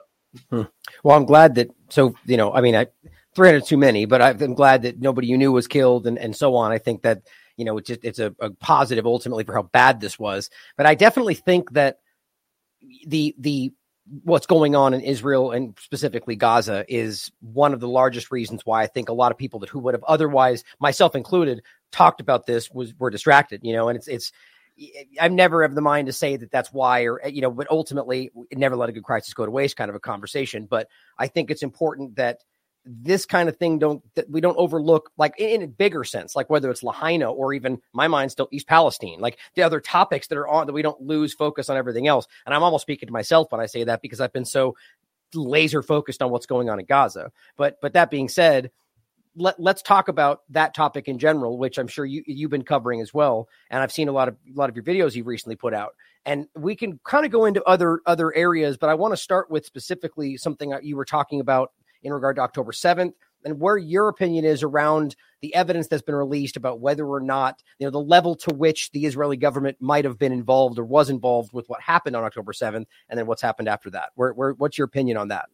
Hmm. Well, I'm glad that. So you know, I mean, I 300 too many, but I'm glad that nobody you knew was killed and and so on. I think that you know it's just, it's a, a positive ultimately for how bad this was. But I definitely think that the the what's going on in Israel and specifically Gaza is one of the largest reasons why I think a lot of people that who would have otherwise, myself included, talked about this was were distracted. You know, and it's it's I'm never of the mind to say that that's why, or you know, but ultimately, never let a good crisis go to waste, kind of a conversation. But I think it's important that this kind of thing don't that we don't overlook, like in a bigger sense, like whether it's Lahaina or even my mind still East Palestine, like the other topics that are on that we don't lose focus on everything else. And I'm almost speaking to myself when I say that because I've been so laser focused on what's going on in Gaza. But but that being said, let, us talk about that topic in general, which I'm sure you you've been covering as well. And I've seen a lot of a lot of your videos you've recently put out. And we can kind of go into other other areas, but I want to start with specifically something you were talking about in regard to October 7th and where your opinion is around the evidence that's been released about whether or not you know the level to which the Israeli government might have been involved or was involved with what happened on October 7th and then what's happened after that. Where, where what's your opinion on that?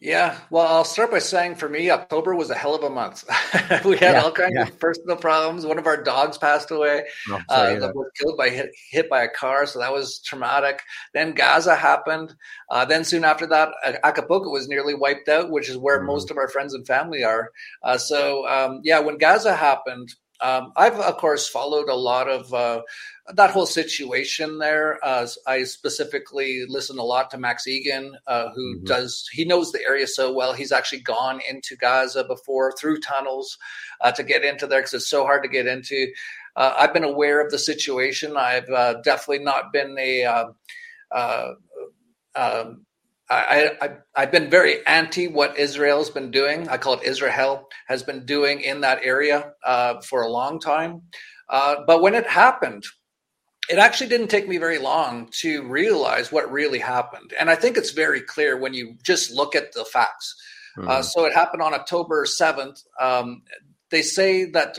Yeah, well, I'll start by saying for me, October was a hell of a month. we had yeah, all kinds yeah. of personal problems. One of our dogs passed away. Oh, sorry, uh, was killed by hit, hit by a car, so that was traumatic. Then Gaza happened. Uh, then soon after that, Acapulco was nearly wiped out, which is where mm-hmm. most of our friends and family are. Uh, so um, yeah, when Gaza happened, um, I've of course followed a lot of uh, that whole situation there. Uh, I specifically listen a lot to Max Egan, uh, who mm-hmm. does he knows the area so well. He's actually gone into Gaza before through tunnels uh, to get into there because it's so hard to get into. Uh, I've been aware of the situation. I've uh, definitely not been a um, um I, I, have been very anti what Israel's been doing. I call it Israel has been doing in that area uh, for a long time. Uh, but when it happened, it actually didn't take me very long to realize what really happened. And I think it's very clear when you just look at the facts. Mm-hmm. Uh, so it happened on October 7th. Um, they say that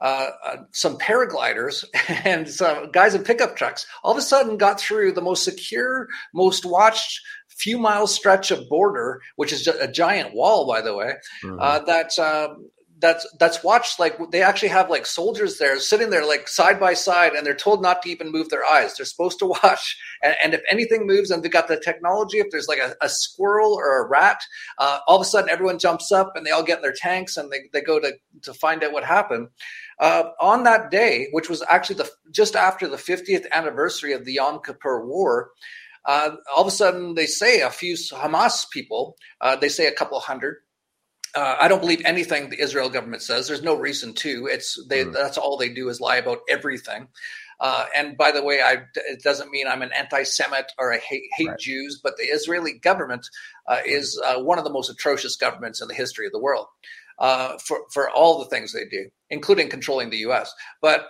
uh, uh, some paragliders and some guys in pickup trucks all of a sudden got through the most secure, most watched few miles stretch of border, which is a giant wall, by the way, mm-hmm. uh, that um, that's that's watched like they actually have like soldiers there sitting there like side by side and they're told not to even move their eyes. They're supposed to watch. And, and if anything moves and they've got the technology if there's like a, a squirrel or a rat uh, all of a sudden everyone jumps up and they all get in their tanks and they, they go to to find out what happened. Uh, on that day which was actually the just after the 50th anniversary of the yom kippur war uh, all of a sudden they say a few hamas people uh, they say a couple hundred uh, I don't believe anything the Israel government says. There's no reason to. It's they. Mm. That's all they do is lie about everything. Uh, and by the way, I, it doesn't mean I'm an anti-Semite or I hate, hate right. Jews, but the Israeli government uh, is uh, one of the most atrocious governments in the history of the world uh, for for all the things they do, including controlling the U.S. But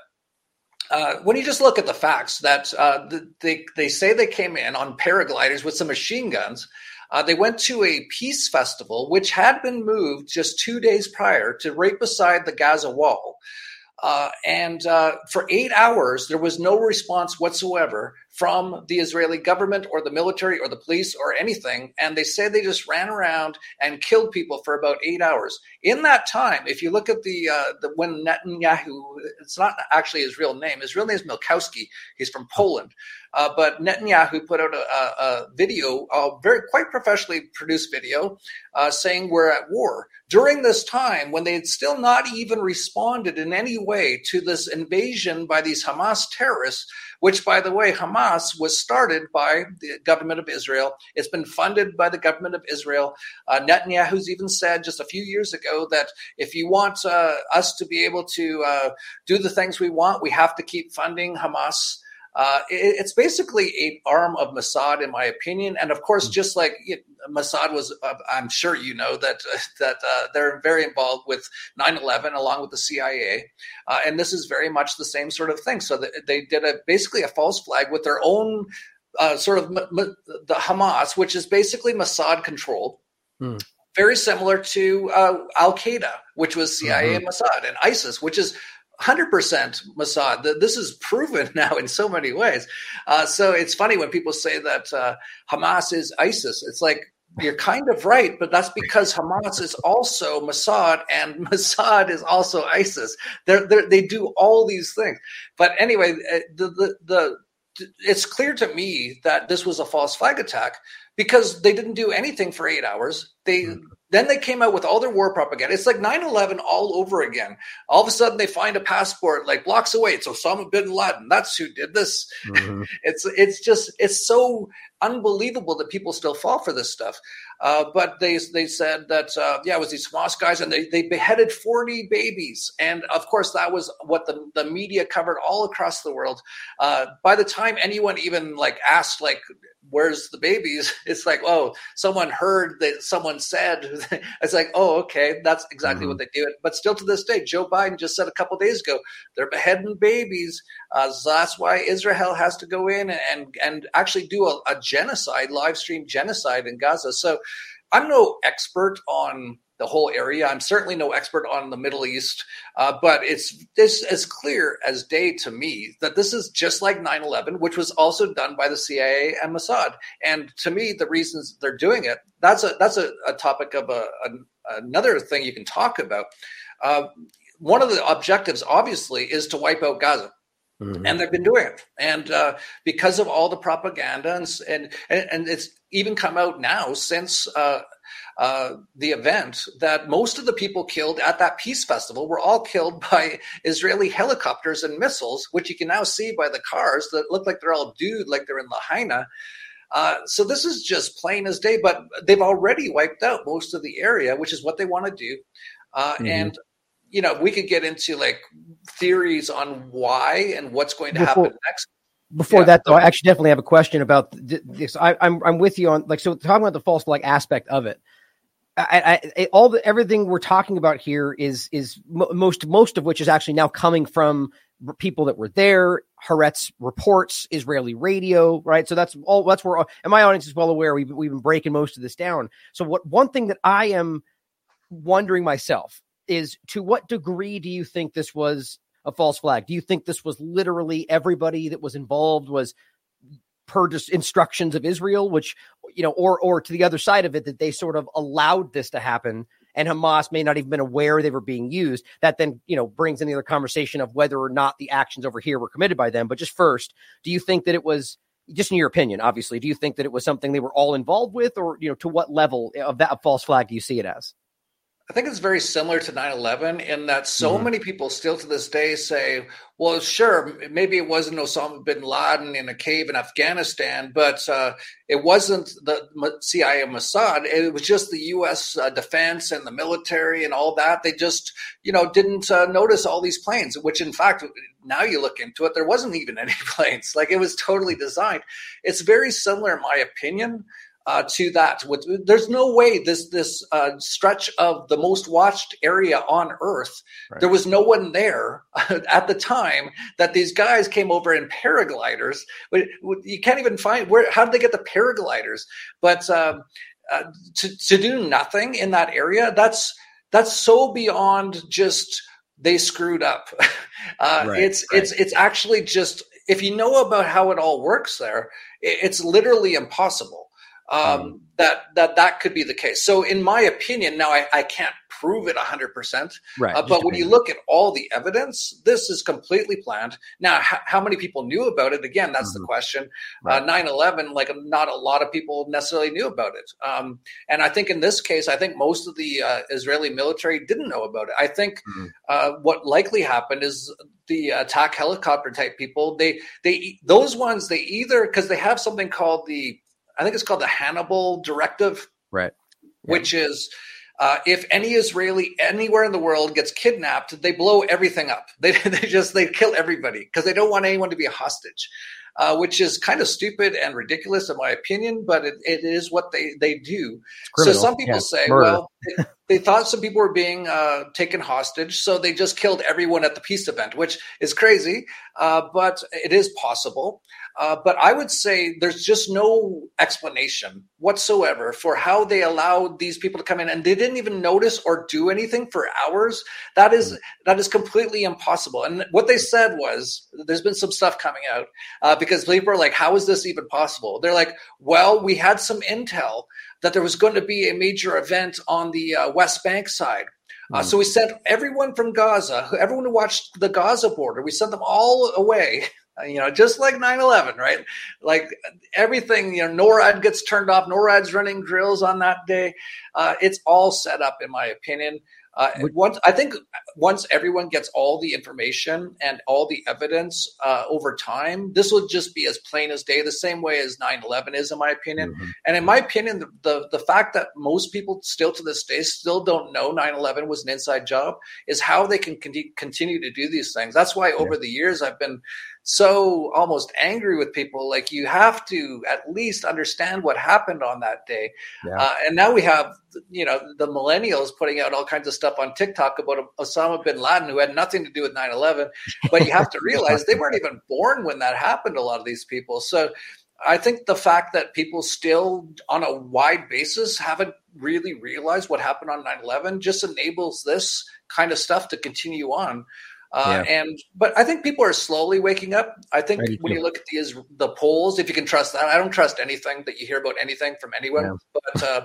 uh, when you just look at the facts, that uh, the, they they say they came in on paragliders with some machine guns uh, they went to a peace festival, which had been moved just two days prior to right beside the Gaza wall. Uh, and uh, for eight hours, there was no response whatsoever from the Israeli government or the military or the police or anything. And they say they just ran around and killed people for about eight hours. In that time, if you look at the, uh, the when Netanyahu, it's not actually his real name. His real name is Milkowski. He's from Poland. Uh, but Netanyahu put out a, a, video, a very quite professionally produced video, uh, saying we're at war. During this time, when they had still not even responded in any way to this invasion by these Hamas terrorists, which, by the way, Hamas was started by the government of Israel. It's been funded by the government of Israel. Uh, Netanyahu's even said just a few years ago that if you want uh, us to be able to uh, do the things we want, we have to keep funding Hamas. Uh, it, it's basically a arm of Mossad, in my opinion. And of course, mm. just like it, Mossad was, uh, I'm sure you know that that uh, they're very involved with 9/11 along with the CIA, uh, and this is very much the same sort of thing. So they did a basically a false flag with their own uh, sort of m- m- the Hamas, which is basically Mossad controlled. Hmm. Very similar to uh, Al Qaeda, which was CIA mm-hmm. and Mossad, and ISIS, which is 100% Mossad. This is proven now in so many ways. Uh, so it's funny when people say that uh, Hamas is ISIS. It's like, you're kind of right, but that's because Hamas is also Mossad and Mossad is also ISIS. They're, they're, they do all these things. But anyway, uh, the, the, the it's clear to me that this was a false flag attack because they didn't do anything for eight hours. They mm-hmm. then they came out with all their war propaganda. It's like 9-11 all over again. All of a sudden they find a passport like blocks away. It's Osama bin Laden. That's who did this. Mm-hmm. it's it's just it's so unbelievable that people still fall for this stuff. Uh, but they they said that uh, yeah, it was these Hamas guys, and they they beheaded forty babies, and of course that was what the the media covered all across the world. Uh, by the time anyone even like asked like where's the babies it's like oh someone heard that someone said it's like oh okay that's exactly mm-hmm. what they do but still to this day joe biden just said a couple days ago they're beheading babies uh, so that's why israel has to go in and and actually do a, a genocide live stream genocide in gaza so i'm no expert on the whole area. I'm certainly no expert on the Middle East, uh, but it's this as clear as day to me that this is just like 9/11, which was also done by the CIA and Mossad. And to me, the reasons they're doing it that's a that's a, a topic of a, a, another thing you can talk about. Uh, one of the objectives, obviously, is to wipe out Gaza. Mm-hmm. And they've been doing it, and uh, because of all the propaganda, and, and and it's even come out now since uh, uh, the event that most of the people killed at that peace festival were all killed by Israeli helicopters and missiles, which you can now see by the cars that look like they're all dude, like they're in Lahaina. Uh, so this is just plain as day, but they've already wiped out most of the area, which is what they want to do. Uh, mm-hmm. And you know, we could get into like theories on why and what's going to Before, happen next. Before yeah. that, though, I actually definitely have a question about this. I, I'm I'm with you on like so talking about the false flag aspect of it. I, I, all the everything we're talking about here is is most most of which is actually now coming from people that were there. Haaretz reports, Israeli radio, right? So that's all. That's where, and my audience is well aware. We've we've been breaking most of this down. So what one thing that I am wondering myself is to what degree do you think this was a false flag? Do you think this was literally everybody that was involved was per just instructions of Israel, which you know, or or to the other side of it that they sort of allowed this to happen, and Hamas may not even been aware they were being used. That then you know brings in the other conversation of whether or not the actions over here were committed by them. But just first, do you think that it was? Just in your opinion, obviously, do you think that it was something they were all involved with, or you know, to what level of that false flag do you see it as? I think it's very similar to 9 11 in that so mm-hmm. many people still to this day say, well, sure, maybe it wasn't Osama bin Laden in a cave in Afghanistan, but uh, it wasn't the CIA Mossad. It was just the U.S. Uh, defense and the military and all that. They just, you know, didn't uh, notice all these planes, which in fact, now you look into it, there wasn't even any planes. Like it was totally designed. It's very similar, in my opinion uh, to that. There's no way this this uh, stretch of the most watched area on Earth, right. there was no one there at the time that these guys came over in paragliders. You can't even find where. How did they get the paragliders? But um, uh, to to do nothing in that area, that's that's so beyond just they screwed up. Uh, right, it's right. it's it's actually just if you know about how it all works there, it's literally impossible um, mm. that that that could be the case. So, in my opinion, now I, I can't prove it 100%. Right. Uh, but when you look at all the evidence, this is completely planned. Now, h- how many people knew about it? Again, that's mm-hmm. the question. Right. Uh, 9 11, like not a lot of people necessarily knew about it. Um, and I think in this case, I think most of the uh, Israeli military didn't know about it. I think mm-hmm. Uh, what likely happened is the attack helicopter type people, they, they, those ones, they either, because they have something called the I think it's called the Hannibal Directive, right? Which is uh, if any Israeli anywhere in the world gets kidnapped, they blow everything up. They, they just they kill everybody because they don't want anyone to be a hostage. Uh, which is kind of stupid and ridiculous in my opinion, but it, it is what they, they do. So some people yeah, say, murder. well, they, they, thought some people were being uh, taken hostage, so they just killed everyone at the peace event, which is crazy, uh, but it is possible. Uh, but I would say there's just no explanation whatsoever for how they allowed these people to come in and they didn't even notice or do anything for hours. That is mm. that is completely impossible. And what they said was there's been some stuff coming out uh, because people are like, how is this even possible? They're like, well, we had some intel that there was going to be a major event on the uh, West Bank side. Uh, mm. so we sent everyone from Gaza, everyone who watched the Gaza border, we sent them all away you know, just like 9-11, right? Like everything, you know, NORAD gets turned off. NORAD's running drills on that day. Uh, it's all set up, in my opinion. Uh, once I think once everyone gets all the information and all the evidence uh, over time, this will just be as plain as day, the same way as 9-11 is, in my opinion. Mm-hmm. And in my opinion, the, the, the fact that most people still to this day still don't know 9-11 was an inside job is how they can con- continue to do these things. That's why over yeah. the years I've been so almost angry with people. Like you have to at least understand what happened on that day. Yeah. Uh, and now we have, you know, the millennials putting out all kinds of stuff on TikTok about Osama bin Laden, who had nothing to do with 9 11. But you have to realize they weren't even born when that happened, a lot of these people. So I think the fact that people still, on a wide basis, haven't really realized what happened on 9 11 just enables this kind of stuff to continue on. Uh, yeah. And but I think people are slowly waking up. I think I when you look at the the polls, if you can trust that, I don't trust anything that you hear about anything from anyone. Yeah. But uh,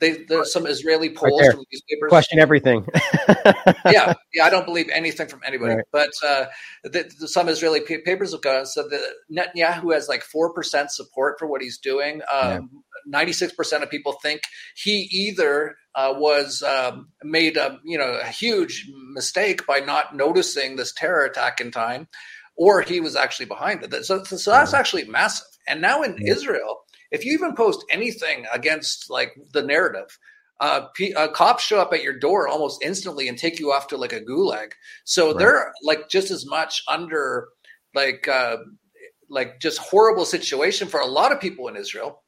they, there's some Israeli polls right from newspapers. Question everything. yeah, yeah, I don't believe anything from anybody. Right. But uh, the, the, some Israeli papers have gone said that Netanyahu has like four percent support for what he's doing. Um, Ninety-six percent of people think he either uh, was um, made a you know a huge mistake by not noticing this terror attack in time, or he was actually behind it. So, so that's actually massive. And now in Israel, if you even post anything against like the narrative, uh, P- uh, cops show up at your door almost instantly and take you off to like a gulag. So right. they're like just as much under like uh, like just horrible situation for a lot of people in Israel.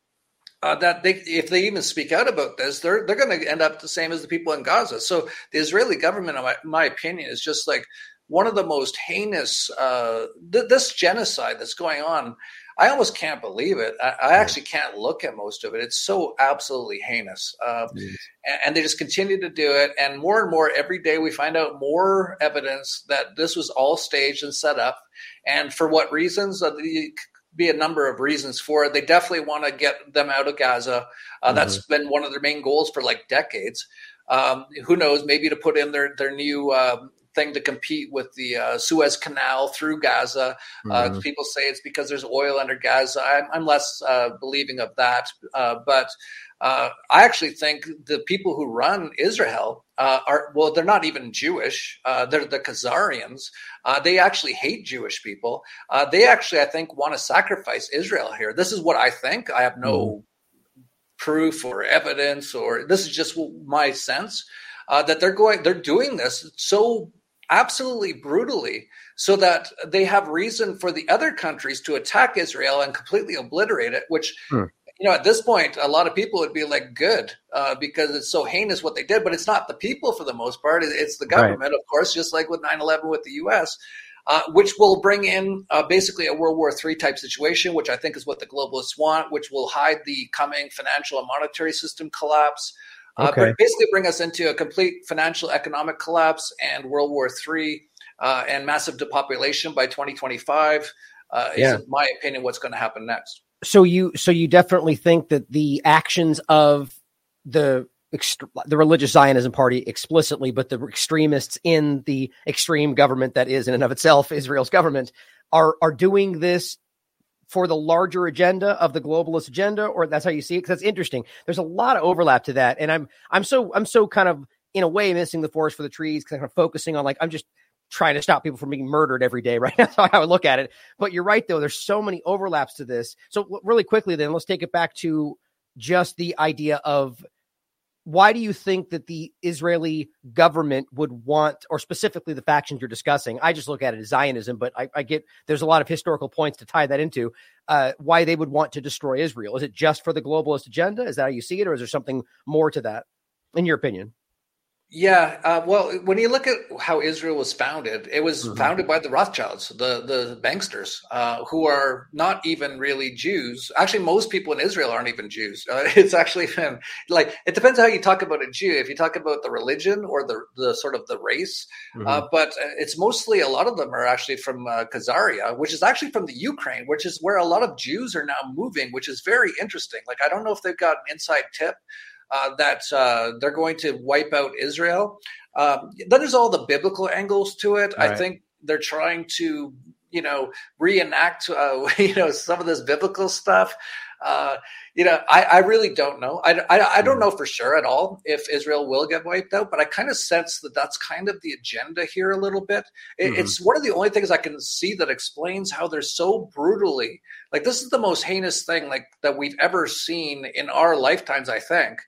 Uh, that they, if they even speak out about this, they're they're going to end up the same as the people in Gaza. So the Israeli government, in my, my opinion, is just like one of the most heinous. Uh, th- this genocide that's going on I almost can't believe it. I, I, actually can't look at most of it. It's so absolutely heinous. Uh, yes. and, and, they just continue to do it. And more and more every day, we find out more evidence that this was all staged and set up. And for what reasons? Uh, the, be a number of reasons for it. They definitely want to get them out of Gaza. Uh, mm-hmm. That's been one of their main goals for like decades. Um, who knows? Maybe to put in their their new um, thing to compete with the uh, Suez Canal through Gaza. Uh, mm-hmm. people say it's because there's oil under Gaza. I'm, I'm less uh, believing of that, uh, but uh, I actually think the people who run Israel uh, are well, they're not even Jewish. they're the Khazarians. they actually hate Jewish people. they actually, I think, want to sacrifice Israel here. This is what I think. I have no. Mm-hmm. Proof or evidence, or this is just my sense. Uh, that they're going they're doing this so absolutely brutally so that they have reason for the other countries to attack Israel and completely obliterate it, which, hmm. You know, at this point, a lot of people would be like, good, uh, because it's so heinous what they did. But it's not the people for the most part, it's the government, right. of course, just like with 9 11 with the US. Uh, which will bring in uh, basically a World War III type situation, which I think is what the globalists want, which will hide the coming financial and monetary system collapse, uh, okay. but basically bring us into a complete financial economic collapse and World War III uh, and massive depopulation by 2025. Uh, yeah. is, my opinion, what's going to happen next. So you, so you definitely think that the actions of the the religious Zionism party explicitly, but the extremists in the extreme government that is in and of itself Israel's government are are doing this for the larger agenda of the globalist agenda, or that's how you see it? Because that's interesting. There's a lot of overlap to that, and I'm I'm so I'm so kind of in a way missing the forest for the trees, because I'm kind of focusing on like I'm just trying to stop people from being murdered every day, right? That's how I would look at it. But you're right, though. There's so many overlaps to this. So really quickly, then let's take it back to just the idea of why do you think that the Israeli government would want, or specifically the factions you're discussing? I just look at it as Zionism, but I, I get there's a lot of historical points to tie that into. Uh, why they would want to destroy Israel? Is it just for the globalist agenda? Is that how you see it, or is there something more to that, in your opinion? Yeah, uh, well, when you look at how Israel was founded, it was mm-hmm. founded by the Rothschilds, the the banksters, uh, who are not even really Jews. Actually, most people in Israel aren't even Jews. Uh, it's actually been like it depends how you talk about a Jew. If you talk about the religion or the the sort of the race, uh, mm-hmm. but it's mostly a lot of them are actually from uh, Khazaria, which is actually from the Ukraine, which is where a lot of Jews are now moving, which is very interesting. Like I don't know if they've got an inside tip uh, that uh, they're going to wipe out Israel. Um, then there's all the biblical angles to it. Right. I think they're trying to, you know, reenact, uh, you know, some of this biblical stuff. Uh, you know, I, I, really don't know. I, I, I, don't hmm. know for sure at all if Israel will get wiped out, but I kind of sense that that's kind of the agenda here a little bit. It, mm-hmm. It's one of the only things I can see that explains how they're so brutally like this is the most heinous thing like that we've ever seen in our lifetimes. I think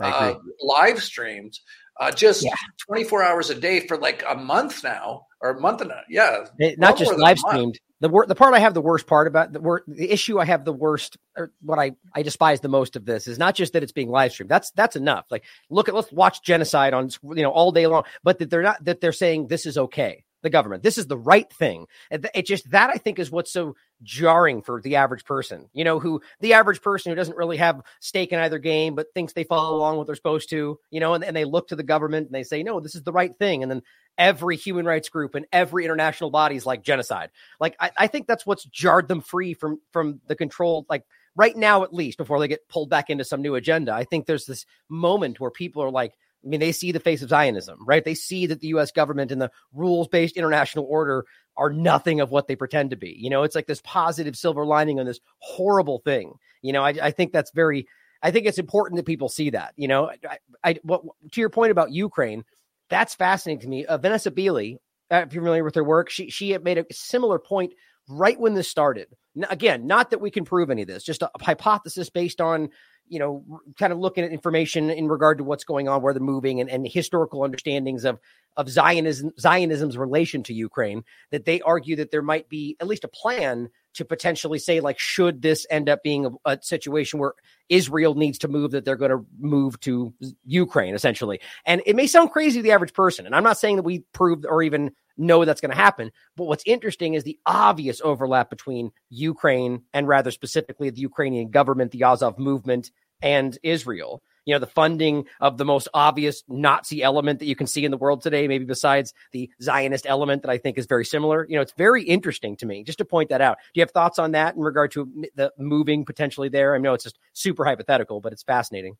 uh, live streamed uh, just yeah. 24 hours a day for like a month now or a month and a yeah it, not just live streamed the wor- the part I have the worst part about the wor- the issue I have the worst or what I I despise the most of this is not just that it's being live streamed. That's that's enough. Like look at let's watch genocide on you know all day long, but that they're not that they're saying this is okay. The government, this is the right thing. It just that I think is what's so jarring for the average person. You know, who the average person who doesn't really have stake in either game, but thinks they follow along what they're supposed to. You know, and, and they look to the government and they say, no, this is the right thing, and then every human rights group and every international body is like genocide. Like I, I think that's what's jarred them free from from the control. Like right now, at least before they get pulled back into some new agenda, I think there's this moment where people are like, I mean, they see the face of Zionism, right? They see that the U.S. government and the rules based international order are nothing of what they pretend to be. You know, it's like this positive silver lining on this horrible thing. You know, I, I think that's very. I think it's important that people see that. You know, I, I what, to your point about Ukraine that's fascinating to me. Uh, Vanessa Beeley, uh, if you're familiar with her work, she she made a similar point right when this started. Now, again, not that we can prove any of this, just a, a hypothesis based on you know, kind of looking at information in regard to what's going on, where they're moving, and, and historical understandings of of Zionism Zionism's relation to Ukraine. That they argue that there might be at least a plan to potentially say, like, should this end up being a, a situation where Israel needs to move, that they're going to move to Ukraine, essentially. And it may sound crazy to the average person. And I'm not saying that we proved or even know that's going to happen. But what's interesting is the obvious overlap between Ukraine and rather specifically the Ukrainian government, the Azov movement, and Israel you know the funding of the most obvious Nazi element that you can see in the world today, maybe besides the Zionist element that I think is very similar. You know, it's very interesting to me just to point that out. Do you have thoughts on that in regard to the moving potentially there? I know it's just super hypothetical, but it's fascinating.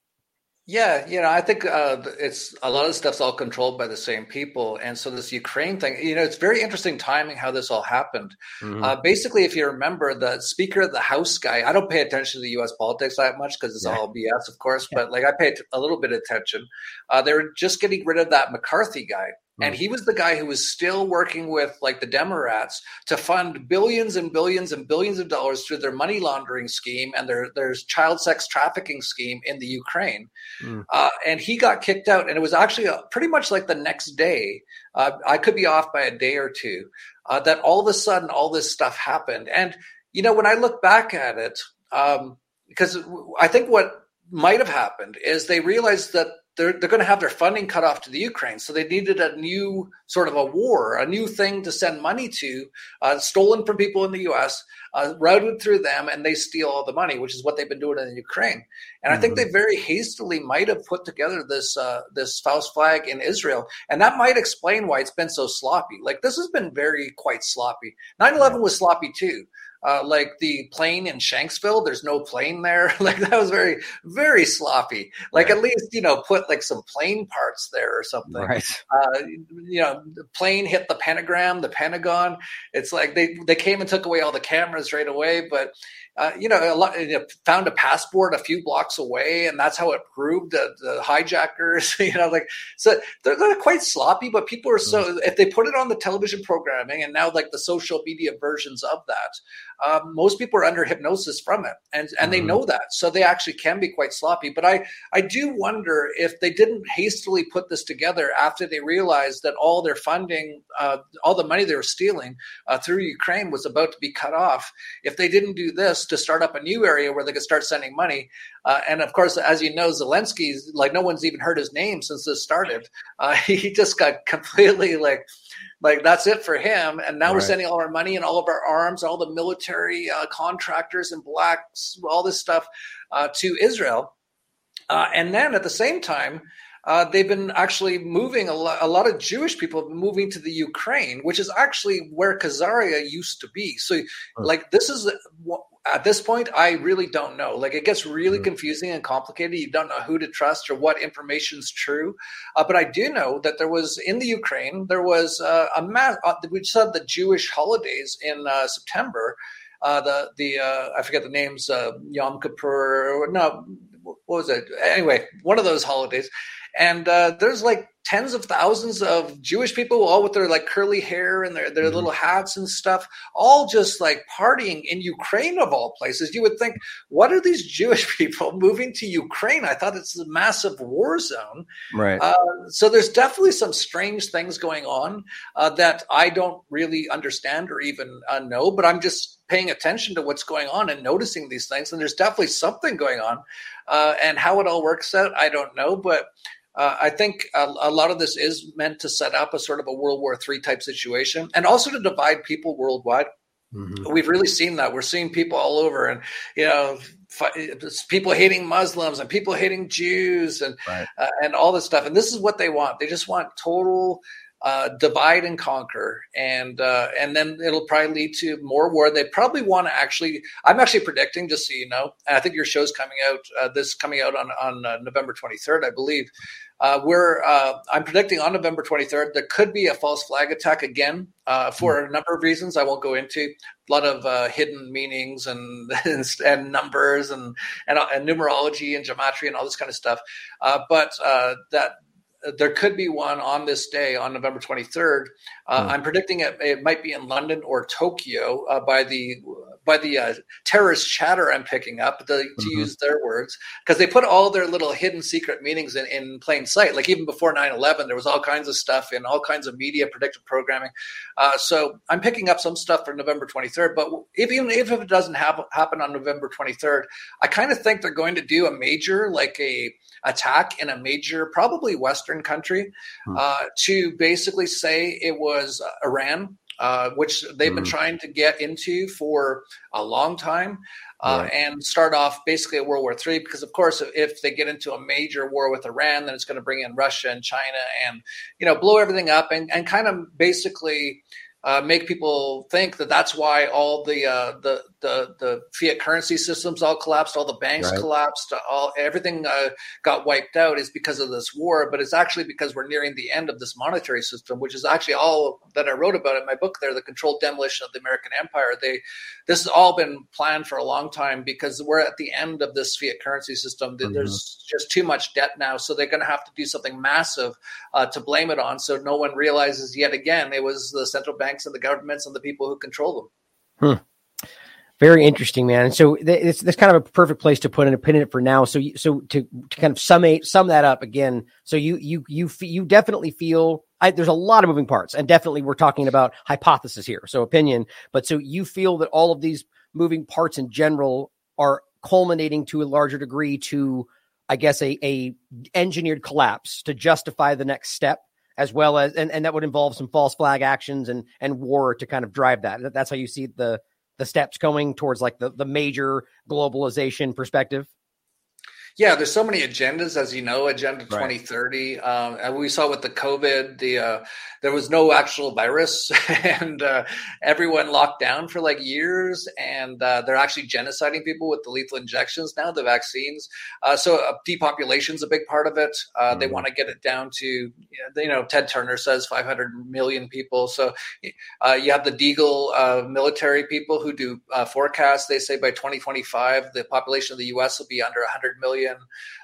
Yeah, you know, I think uh, it's a lot of stuff's all controlled by the same people, and so this Ukraine thing, you know, it's very interesting timing how this all happened. Mm-hmm. Uh, basically, if you remember, the Speaker of the House guy, I don't pay attention to the U.S. politics that much because it's yeah. all BS, of course, yeah. but like I pay a little bit of attention. Uh, they were just getting rid of that McCarthy guy, and hmm. he was the guy who was still working with like the Democrats to fund billions and billions and billions of dollars through their money laundering scheme and their their child sex trafficking scheme in the Ukraine. Mm. Uh, and he got kicked out. And it was actually a, pretty much like the next day. Uh, I could be off by a day or two. Uh, that all of a sudden all this stuff happened. And you know when I look back at it, um, because I think what might have happened is they realized that they're, they're going to have their funding cut off to the Ukraine. So they needed a new sort of a war, a new thing to send money to, uh, stolen from people in the US, uh, routed through them, and they steal all the money, which is what they've been doing in the Ukraine. And mm-hmm. I think mm-hmm. they very hastily might have put together this uh, this false flag in Israel, and that might explain why it's been so sloppy. Like this has been very quite sloppy. 9-11 was sloppy too. Uh, like the plane in Shanksville, there's no plane there. like that was very, very sloppy. Like right. at least you know put like some plane parts there or something. Right. Uh, you know, the plane hit the pentagram, the Pentagon. It's like they they came and took away all the cameras right away, but uh, you know, a lot, found a passport a few blocks away, and that's how it proved the, the hijackers. You know, like so they're, they're, quite sloppy, but people are so mm. if they put it on the television programming and now like the social media versions of that, uh, most people are under hypnosis from it, and and mm-hmm. they know that, so they actually can be quite sloppy. But I I do wonder if they didn't hastily put this together after they realized that all their funding, uh, all the money they were stealing uh, through Ukraine was about to be cut off. If they didn't do this to start up a new area where they could start sending money, uh, and of course, as you know, Zelensky's like no one's even heard his name since this started. Uh, he just got completely like like that's it for him. And now right. we're sending all our money and all of our arms, all the military uh, contractors and blacks, all this stuff uh, to Israel. Uh, and then at the same time, uh, they've been actually moving a lot, a lot of Jewish people moving to the Ukraine, which is actually where Khazaria used to be. So, like, this is at this point, I really don't know. Like, it gets really mm. confusing and complicated. You don't know who to trust or what information is true. Uh, but I do know that there was in the Ukraine, there was uh, a mass, uh, we said the Jewish holidays in uh, September. Uh, the the I forget the names, Yom Kippur. No, what was it? Anyway, one of those holidays and uh, there's like tens of thousands of Jewish people, all with their like curly hair and their, their mm-hmm. little hats and stuff, all just like partying in Ukraine of all places. You would think, what are these Jewish people moving to Ukraine? I thought it's a massive war zone. Right. Uh, so there's definitely some strange things going on uh, that I don't really understand or even uh, know, but I'm just paying attention to what's going on and noticing these things. And there's definitely something going on. Uh, and how it all works out, I don't know. But uh, I think a, a, lot of this is meant to set up a sort of a World War III type situation and also to divide people worldwide. Mm-hmm. We've really seen that. We're seeing people all over, and you know, people hating Muslims and people hating Jews and right. uh, and all this stuff. And this is what they want. They just want total uh, divide and conquer, and uh, and then it'll probably lead to more war. They probably want to actually. I'm actually predicting, just so you know. I think your show's coming out. Uh, this coming out on on uh, November 23rd, I believe. Uh, we're uh, I'm predicting on November 23rd there could be a false flag attack again uh, for a number of reasons I won't go into. A lot of uh, hidden meanings and and numbers and, and, and numerology and geometry and all this kind of stuff. Uh, but uh, that there could be one on this day on November 23rd. Uh, mm. I'm predicting it, it, might be in London or Tokyo uh, by the by the uh, terrorist chatter I'm picking up, the, to mm-hmm. use their words, because they put all their little hidden secret meanings in, in plain sight. Like even before 9 11, there was all kinds of stuff in all kinds of media predictive programming. Uh, so I'm picking up some stuff for November 23rd. But if, even if it doesn't happen on November 23rd, I kind of think they're going to do a major, like a attack in a major, probably Western country, hmm. uh, to basically say it was Iran, uh, which they've been hmm. trying to get into for a long time. Uh, right. and start off basically at World War III. Because of course, if they get into a major war with Iran, then it's going to bring in Russia and China and you know blow everything up and, and kind of basically uh, make people think that that's why all the uh, the, the the fiat currency systems all collapsed, all the banks right. collapsed, all everything uh, got wiped out is because of this war. But it's actually because we're nearing the end of this monetary system, which is actually all that I wrote about in my book. There, the controlled demolition of the American empire. They this has all been planned for a long time because we're at the end of this fiat currency system. Mm-hmm. There's just too much debt now, so they're going to have to do something massive uh, to blame it on, so no one realizes yet again it was the central bank banks and the governments and the people who control them. Hmm. Very interesting, man. So it's this kind of a perfect place to put in a pin in it for now. So, you, so to, to kind of sum sum that up again. So you you you you definitely feel I, there's a lot of moving parts, and definitely we're talking about hypothesis here, so opinion. But so you feel that all of these moving parts in general are culminating to a larger degree to, I guess, a a engineered collapse to justify the next step as well as and, and that would involve some false flag actions and and war to kind of drive that. That's how you see the the steps going towards like the the major globalization perspective. Yeah, there's so many agendas, as you know, Agenda 2030. Right. Um, and we saw with the COVID, the uh, there was no actual virus, and uh, everyone locked down for like years, and uh, they're actually genociding people with the lethal injections now, the vaccines. Uh, so uh, depopulation is a big part of it. They mm-hmm. want to get it down to, you know, Ted Turner says 500 million people. So you have the Deagel military people who do forecasts. They say by 2025, the population of the U.S. will be under 100 million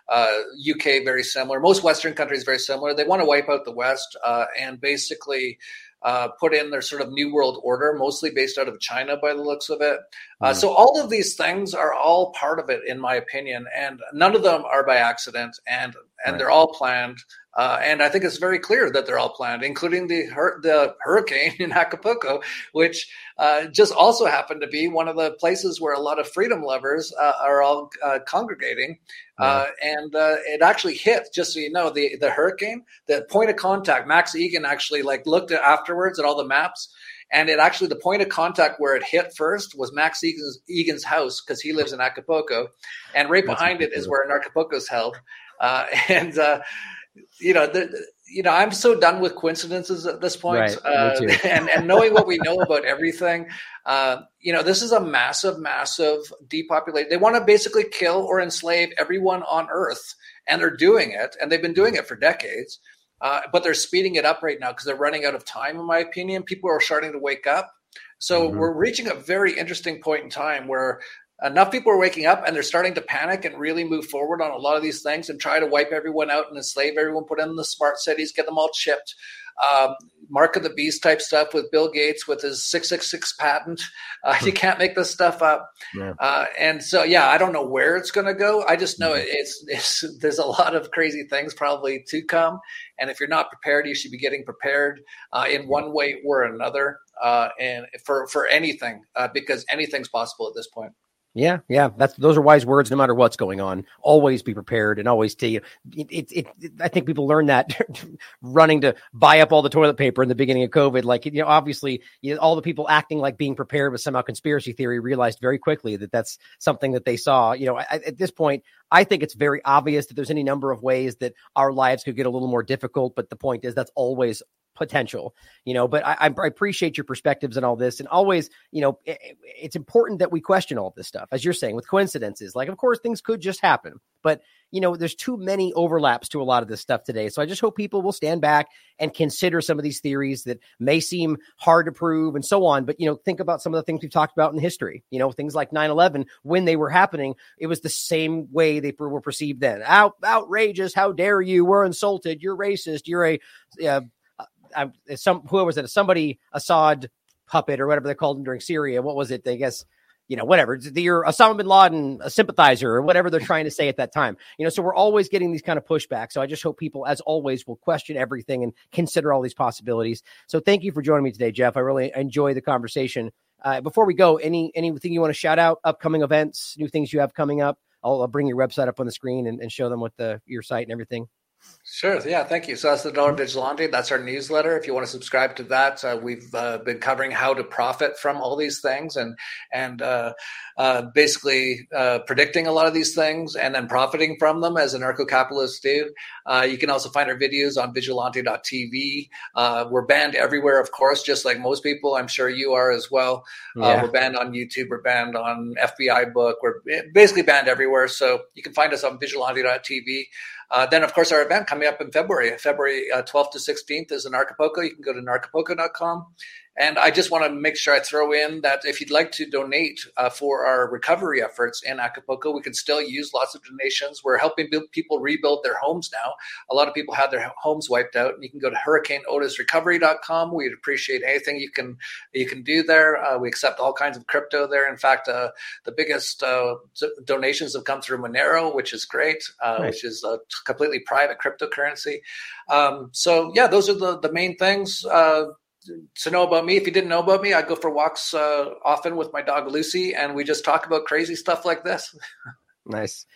Uh, UK very similar. Most Western countries very similar. They want to wipe out the West uh, and basically uh, put in their sort of new world order, mostly based out of China by the looks of it. Uh, mm. So all of these things are all part of it, in my opinion, and none of them are by accident, and and right. they're all planned. Uh, and I think it's very clear that they're all planned, including the hur- the hurricane in Acapulco, which uh, just also happened to be one of the places where a lot of freedom lovers uh, are all uh, congregating. Uh, and uh, it actually hit, just so you know, the the hurricane, the point of contact. Max Egan actually like looked at afterwards at all the maps, and it actually the point of contact where it hit first was Max Egan's, Igan's house because he lives in Acapulco, and right That's behind it is where Acapulco is held. and you know, the, you know, I'm so done with coincidences at this point, right, uh, and and knowing what we know about everything. Uh, you know, this is a massive, massive depopulation. They want to basically kill or enslave everyone on Earth, and they're doing it, and they've been doing it for decades. Uh, but they're speeding it up right now because they're running out of time, in my opinion. People are starting to wake up. So mm-hmm. we're reaching a very interesting point in time where enough people are waking up and they're starting to panic and really move forward on a lot of these things and try to wipe everyone out and enslave everyone, put in the smart cities, get them all chipped. Um, Mark of the Beast type stuff with Bill Gates with his 666 patent. Uh, you can't make this stuff up. Yeah. Uh, and so, yeah, I don't know where it's going to go. I just know mm-hmm. it's, it's, there's a lot of crazy things probably to come. And if you're not prepared, you should be getting prepared uh, in one way or another. Uh, and for, for anything, uh, because anything's possible at this point. Yeah, yeah, that's those are wise words. No matter what's going on, always be prepared and always take. it, it, it, it, I think people learn that running to buy up all the toilet paper in the beginning of COVID. Like you know, obviously, you know, all the people acting like being prepared with somehow conspiracy theory realized very quickly that that's something that they saw. You know, I, at this point, I think it's very obvious that there's any number of ways that our lives could get a little more difficult. But the point is, that's always potential, you know. But I, I appreciate your perspectives and all this, and always, you know, it, it's important that we question all this stuff, as you're saying, with coincidences. Like, of course, things could just happen, but you know, there's too many overlaps to a lot of this stuff today. So I just hope people will stand back and consider some of these theories that may seem hard to prove and so on. But, you know, think about some of the things we've talked about in history. You know, things like 9 11, when they were happening, it was the same way they were perceived then. Out, outrageous. How dare you? We're insulted. You're racist. You're a, uh, I, some who was it? Somebody Assad puppet or whatever they called him during Syria. What was it? I guess you know whatever. You're Osama bin Laden, a sympathizer, or whatever they're trying to say at that time. You know, so we're always getting these kind of pushback. So I just hope people, as always, will question everything and consider all these possibilities. So thank you for joining me today, Jeff. I really enjoy the conversation. Uh, before we go, any anything you want to shout out? Upcoming events, new things you have coming up. I'll, I'll bring your website up on the screen and, and show them what the your site and everything. Sure. Yeah. Thank you. So that's the Dollar Vigilante. That's our newsletter. If you want to subscribe to that, uh, we've uh, been covering how to profit from all these things and and uh, uh basically uh, predicting a lot of these things and then profiting from them as anarcho-capitalists do. Uh, you can also find our videos on Vigilante.tv. we're banned everywhere, of course, just like most people. I'm sure you are as well. Yeah. we're banned on YouTube. We're banned on FBI Book. We're basically banned everywhere. So you can find us on Vigilante.tv. Uh, then, of course, our event coming up in February, February uh, 12th to 16th is in Acapulco. You can go to anarchapulco.com. And I just want to make sure I throw in that if you'd like to donate uh, for our recovery efforts in Acapulco, we can still use lots of donations. We're helping people rebuild their homes now. A lot of people had their homes wiped out. And you can go to hurricaneotisrecovery.com. We'd appreciate anything you can you can do there. Uh, we accept all kinds of crypto there. In fact, uh, the biggest uh, donations have come through Monero, which is great, uh, right. which is a completely private cryptocurrency. Um, so yeah, those are the the main things uh, to know about me. If you didn't know about me, I go for walks uh, often with my dog Lucy, and we just talk about crazy stuff like this. nice.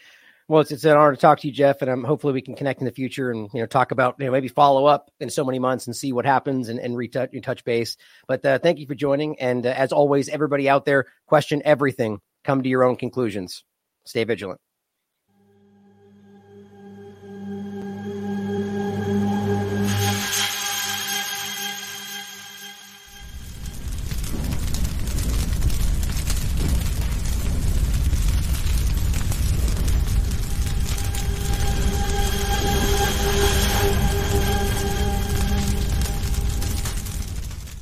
Well, it's, it's an honor to talk to you, Jeff, and um, hopefully we can connect in the future and you know talk about you know maybe follow up in so many months and see what happens and, and retouch touch base. But uh, thank you for joining, and uh, as always, everybody out there, question everything, come to your own conclusions, stay vigilant.